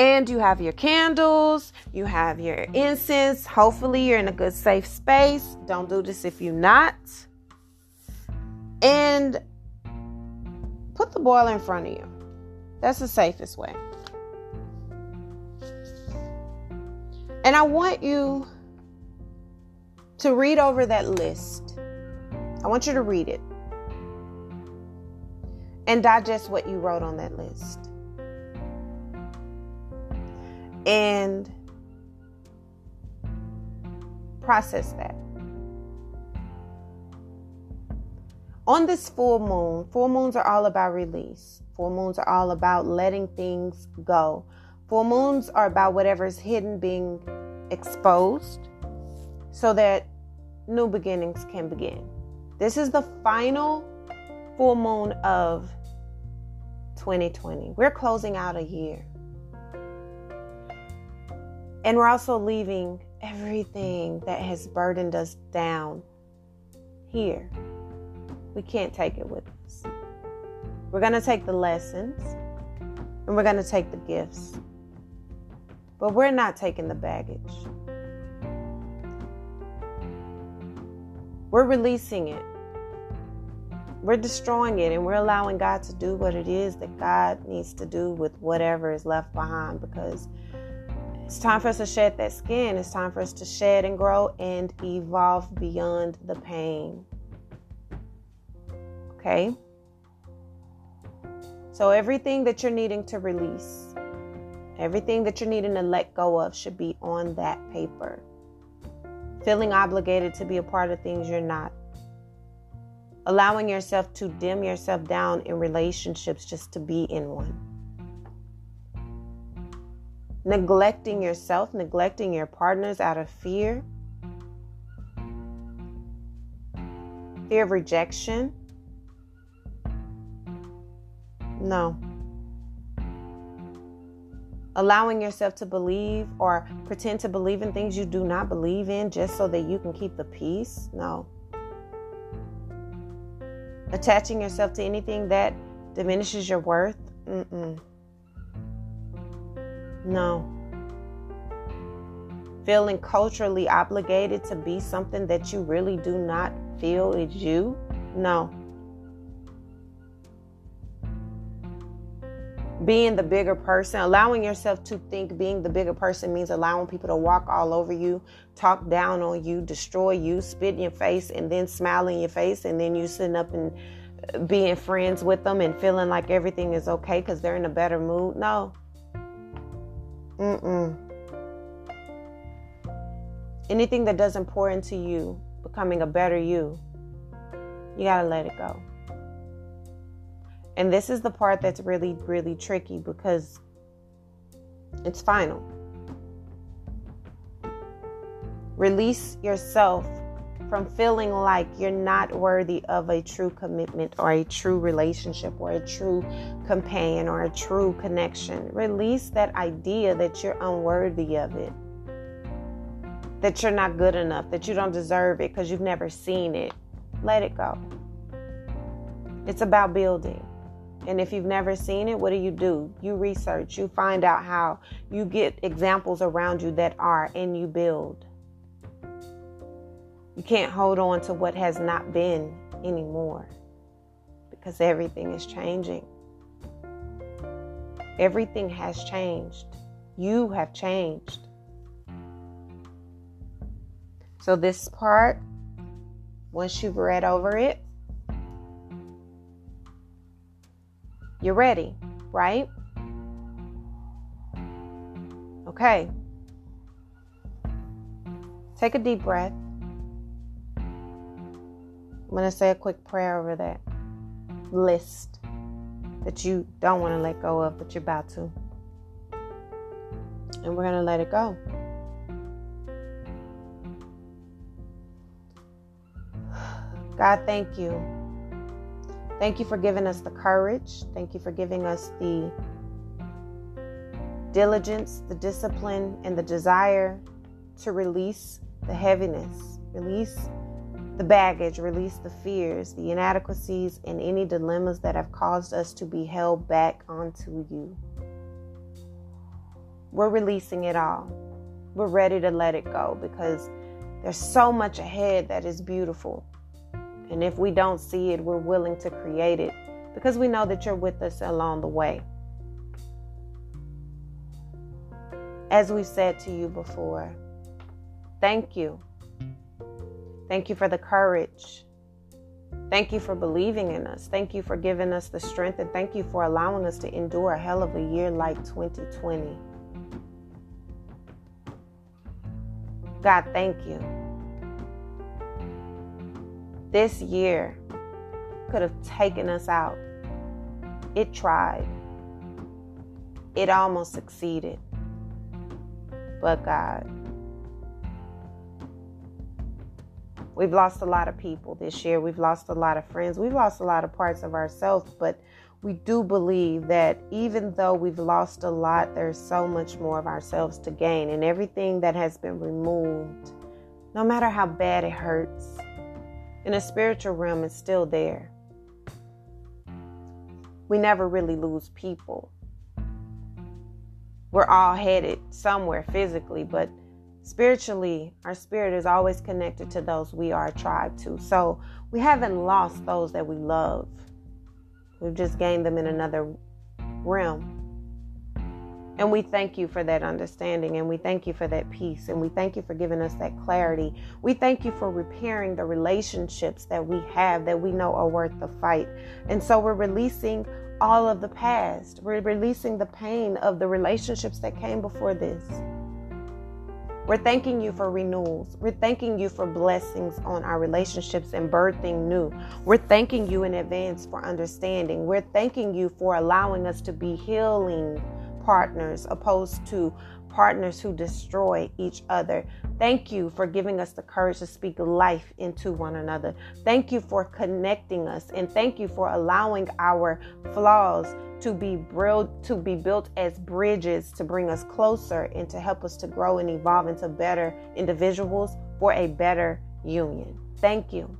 And you have your candles, you have your incense. Hopefully, you're in a good, safe space. Don't do this if you're not. And put the boiler in front of you. That's the safest way. And I want you to read over that list. I want you to read it and digest what you wrote on that list and process that. On this full moon, full moons are all about release. Full moons are all about letting things go. Full moons are about whatever's hidden being exposed so that new beginnings can begin. This is the final full moon of 2020. We're closing out a year. And we're also leaving everything that has burdened us down here. We can't take it with us. We're going to take the lessons and we're going to take the gifts. But we're not taking the baggage. We're releasing it. We're destroying it and we're allowing God to do what it is that God needs to do with whatever is left behind because it's time for us to shed that skin. It's time for us to shed and grow and evolve beyond the pain. Okay? So, everything that you're needing to release, everything that you're needing to let go of should be on that paper. Feeling obligated to be a part of things you're not allowing yourself to dim yourself down in relationships just to be in one. Neglecting yourself, neglecting your partners out of fear, fear of rejection. No. Allowing yourself to believe or pretend to believe in things you do not believe in just so that you can keep the peace. No attaching yourself to anything that diminishes your worth. Mm-mm. No. Feeling culturally obligated to be something that you really do not feel is you. No. being the bigger person, allowing yourself to think being the bigger person means allowing people to walk all over you, talk down on you, destroy you, spit in your face, and then smile in your face, and then you sitting up and uh, being friends with them and feeling like everything is okay because they're in a better mood. No. Mm-mm. Anything that doesn't pour into you, becoming a better you, you got to let it go. And this is the part that's really, really tricky because it's final. Release yourself from feeling like you're not worthy of a true commitment or a true relationship or a true companion or a true connection. Release that idea that you're unworthy of it, that you're not good enough, that you don't deserve it because you've never seen it. Let it go. It's about building. And if you've never seen it, what do you do? You research, you find out how, you get examples around you that are, and you build. You can't hold on to what has not been anymore because everything is changing. Everything has changed. You have changed. So, this part, once you've read over it, You're ready, right? Okay. Take a deep breath. I'm going to say a quick prayer over that list that you don't want to let go of, but you're about to. And we're going to let it go. God, thank you Thank you for giving us the courage. Thank you for giving us the diligence, the discipline, and the desire to release the heaviness, release the baggage, release the fears, the inadequacies, and any dilemmas that have caused us to be held back onto you. We're releasing it all. We're ready to let it go because there's so much ahead that is beautiful. And if we don't see it, we're willing to create it because we know that you're with us along the way. As we've said to you before, thank you. Thank you for the courage. Thank you for believing in us. Thank you for giving us the strength. And thank you for allowing us to endure a hell of a year like 2020. God, thank you. This year could have taken us out. It tried. It almost succeeded. But God, we've lost a lot of people this year. We've lost a lot of friends. We've lost a lot of parts of ourselves. But we do believe that even though we've lost a lot, there's so much more of ourselves to gain. And everything that has been removed, no matter how bad it hurts, in a spiritual realm it's still there. We never really lose people. We're all headed somewhere physically, but spiritually, our spirit is always connected to those we are a tribe to. So we haven't lost those that we love. We've just gained them in another realm. And we thank you for that understanding and we thank you for that peace and we thank you for giving us that clarity. We thank you for repairing the relationships that we have that we know are worth the fight. And so we're releasing all of the past. We're releasing the pain of the relationships that came before this. We're thanking you for renewals. We're thanking you for blessings on our relationships and birthing new. We're thanking you in advance for understanding. We're thanking you for allowing us to be healing partners opposed to partners who destroy each other. Thank you for giving us the courage to speak life into one another. Thank you for connecting us and thank you for allowing our flaws to be built to be built as bridges to bring us closer and to help us to grow and evolve into better individuals for a better union. Thank you.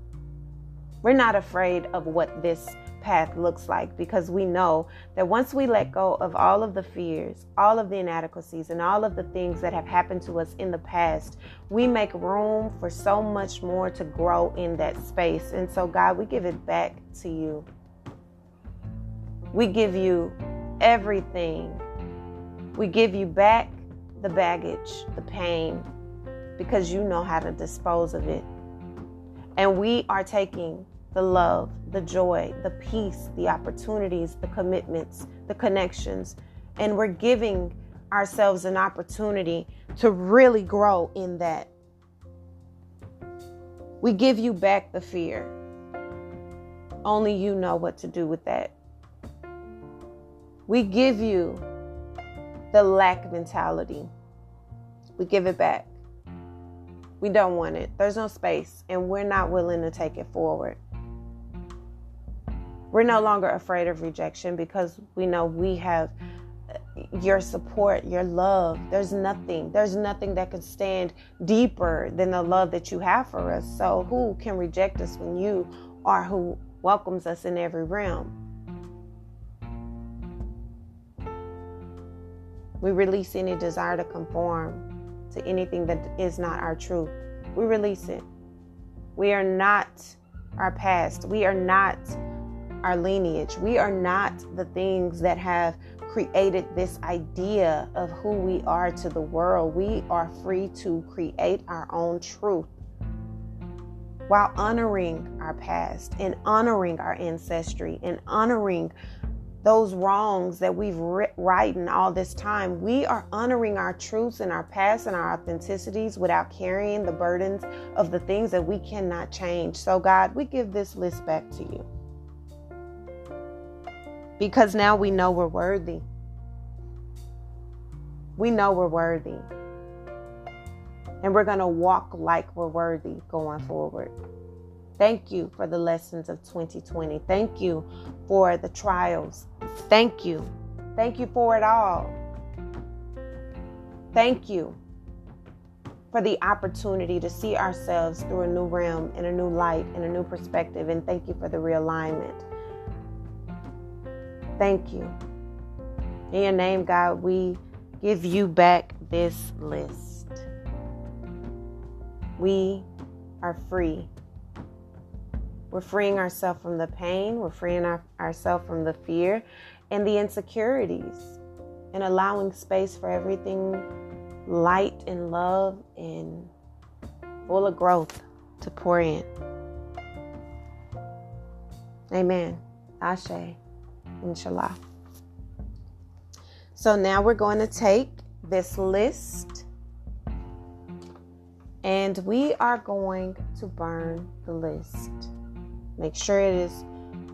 We're not afraid of what this path looks like because we know that once we let go of all of the fears, all of the inadequacies, and all of the things that have happened to us in the past, we make room for so much more to grow in that space. And so, God, we give it back to you. We give you everything. We give you back the baggage, the pain, because you know how to dispose of it. And we are taking the love, the joy, the peace, the opportunities, the commitments, the connections, and we're giving ourselves an opportunity to really grow in that. We give you back the fear. Only you know what to do with that. We give you the lack mentality. We give it back. We don't want it. There's no space, and we're not willing to take it forward. We're no longer afraid of rejection because we know we have uh, your support, your love. There's nothing, there's nothing that can stand deeper than the love that you have for us. So, who can reject us when you are who welcomes us in every realm? We release any desire to conform to anything that is not our truth. We release it. We are not our past. We are not our lineage. We are not the things that have created this idea of who we are to the world. We are free to create our own truth while honoring our past and honoring our ancestry and honoring those wrongs that we've written all this time, we are honoring our truths and our past and our authenticities without carrying the burdens of the things that we cannot change. So, God, we give this list back to you because now we know we're worthy. We know we're worthy. And we're going to walk like we're worthy going forward. Thank you for the lessons of 2020. Thank you for the trials. Thank you. Thank you for it all. Thank you for the opportunity to see ourselves through a new realm and a new light and a new perspective. And thank you for the realignment. Thank you. In your name, God, we give you back this list. We are free we're freeing ourselves from the pain, we're freeing our, ourselves from the fear and the insecurities, and allowing space for everything light and love and full of growth to pour in. Amen. Ashe. Inshallah. So now we're going to take this list and we are going to burn the list. Make sure it is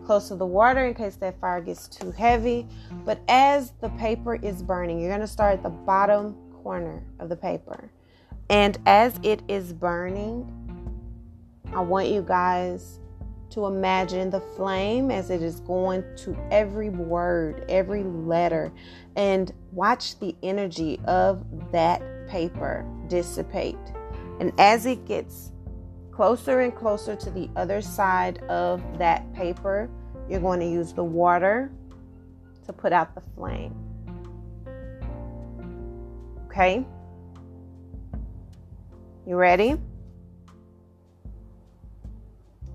close to the water in case that fire gets too heavy. But as the paper is burning, you're going to start at the bottom corner of the paper. And as it is burning, I want you guys to imagine the flame as it is going to every word, every letter, and watch the energy of that paper dissipate. And as it gets closer and closer to the other side of that paper, you're going to use the water to put out the flame. Okay? You ready?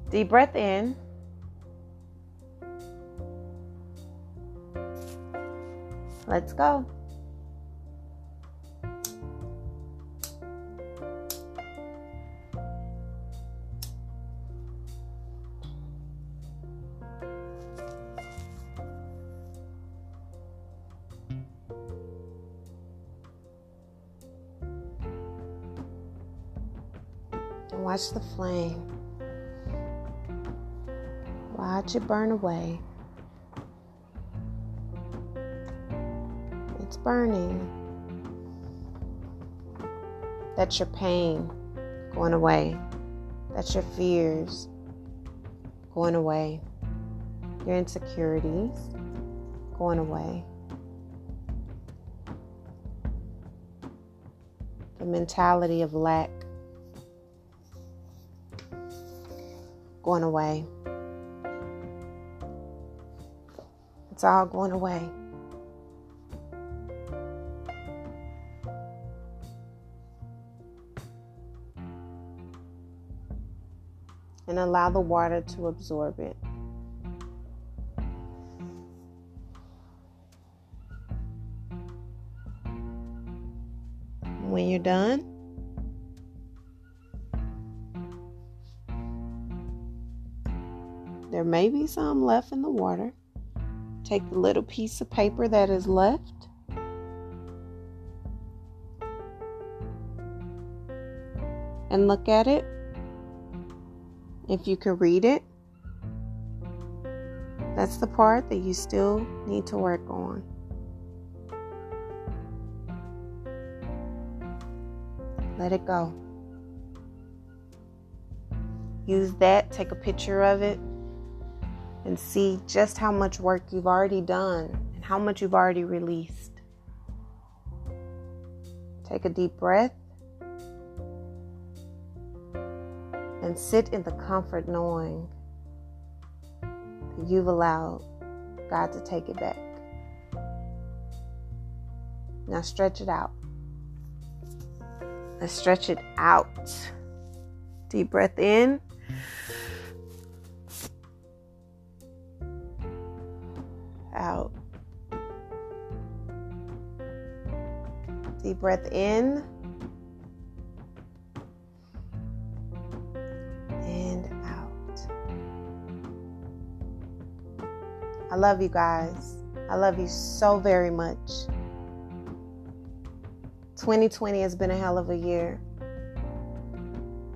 Deep breath in. Let's go. Watch the flame. Watch it burn away. It's burning. That's your pain going away. That's your fears going away. Your insecurities going away. The mentality of lack going away. It's all going away. And allow the water to absorb it. When you're done, there may be some left in the water. Take the little piece of paper that is left. And look at it. If you can read it, that's the part that you still need to work on. Let it go. Use that, take a picture of it, and see just how much work you've already done and how much you've already released. Take a deep breath and sit in the comfort knowing that you've allowed God to take it back. Now stretch it out. Let's stretch it out. Deep breath in. Breath in. And out. I love you guys. I love you so very much. 2020 has been a hell of a year,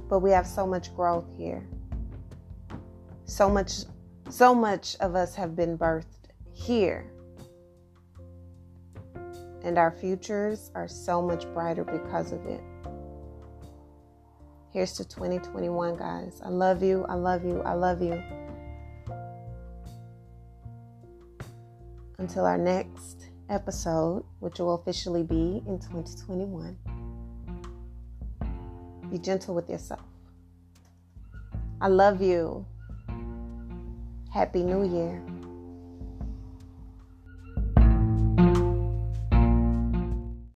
but we have so much growth here. So much, so much of us have been birthed here. And our futures are so much brighter because of it. Here's to 2021, guys. I love you. I love you. I love you. Until our next episode, which will officially be in 2021. Be gentle with yourself. I love you. Happy New Year.